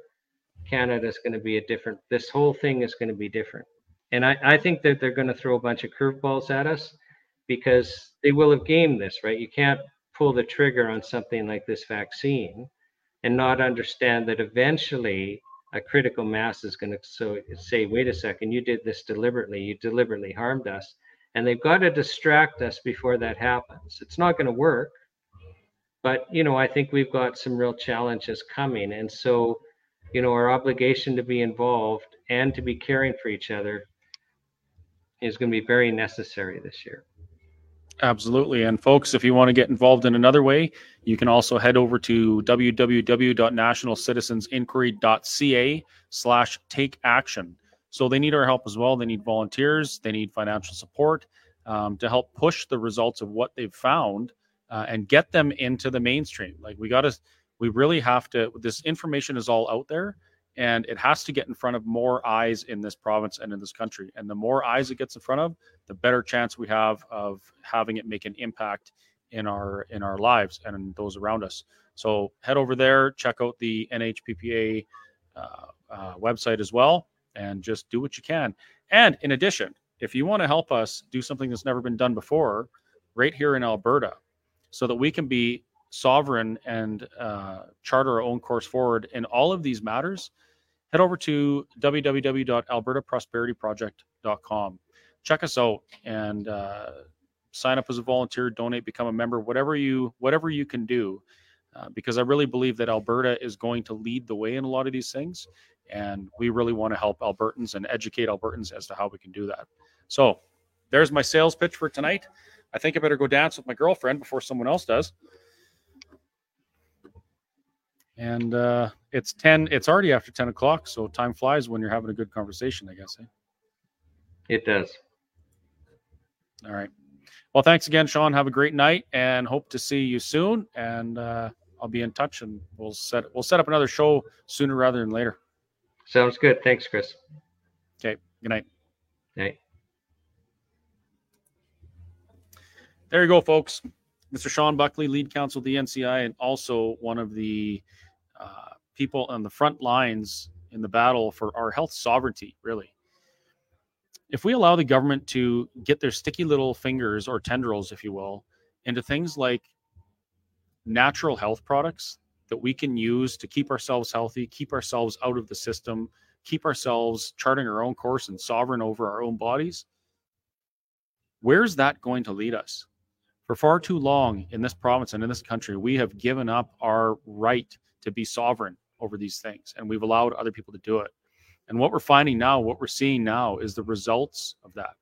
Canada is going to be a different, this whole thing is going to be different. And I, I think that they're going to throw a bunch of curveballs at us because they will have gamed this, right? You can't pull the trigger on something like this vaccine and not understand that eventually a critical mass is going to so say, wait a second, you did this deliberately, you deliberately harmed us. And they've got to distract us before that happens. It's not going to work but you know i think we've got some real challenges coming and so you know our obligation to be involved and to be caring for each other is going to be very necessary this year Absolutely. And folks, if you want to get involved in another way, you can also head over to www.nationalcitizensinquiry.ca slash take action. So they need our help as well. They need volunteers. They need financial support um, to help push the results of what they've found uh, and get them into the mainstream. Like we got to, we really have to. This information is all out there, and it has to get in front of more eyes in this province and in this country. And the more eyes it gets in front of, the better chance we have of having it make an impact in our in our lives and in those around us. So head over there, check out the NHPPA uh, uh, website as well, and just do what you can. And in addition, if you want to help us do something that's never been done before, right here in Alberta, so that we can be sovereign and uh, chart our own course forward in all of these matters, head over to www.albertaprosperityproject.com. Check us out and uh, sign up as a volunteer, donate, become a member, whatever you whatever you can do, uh, because I really believe that Alberta is going to lead the way in a lot of these things, and we really want to help Albertans and educate Albertans as to how we can do that. So, there's my sales pitch for tonight. I think I better go dance with my girlfriend before someone else does. And uh, it's 10, it's already after 10 o'clock. So time flies when you're having a good conversation, I guess. Eh? It does. All right. Well, thanks again, Shawn. Have a great night and hope to see you soon. And uh, I'll be in touch and we'll set we'll set up another show sooner rather than later. Sounds good. Thanks, Chris. Okay. Good night. Night. There you go, folks. Mr. Shawn Buckley, lead counsel of the NCI, and also one of the uh, people on the front lines in the battle for our health sovereignty, really. If we allow the government to get their sticky little fingers or tendrils, if you will, into things like natural health products that we can use to keep ourselves healthy, keep ourselves out of the system, keep ourselves charting our own course and sovereign over our own bodies, where's that going to lead us? For far too long in this province and in this country, we have given up our right to be sovereign over these things, and we've allowed other people to do it. And what we're finding now, what we're seeing now, is the results of that.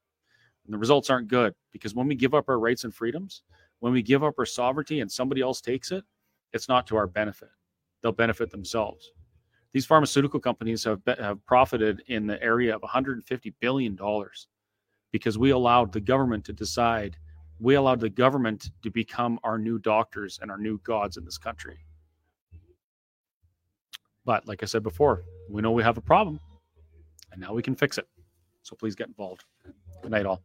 And the results aren't good because when we give up our rights and freedoms, when we give up our sovereignty and somebody else takes it, it's not to our benefit. They'll benefit themselves. These pharmaceutical companies have, be, have profited in the area of 150 billion dollars because we allowed the government to decide we allowed the government to become our new doctors and our new gods in this country. But like I said before, we know we have a problem and now we can fix it. So please get involved. Good night, all.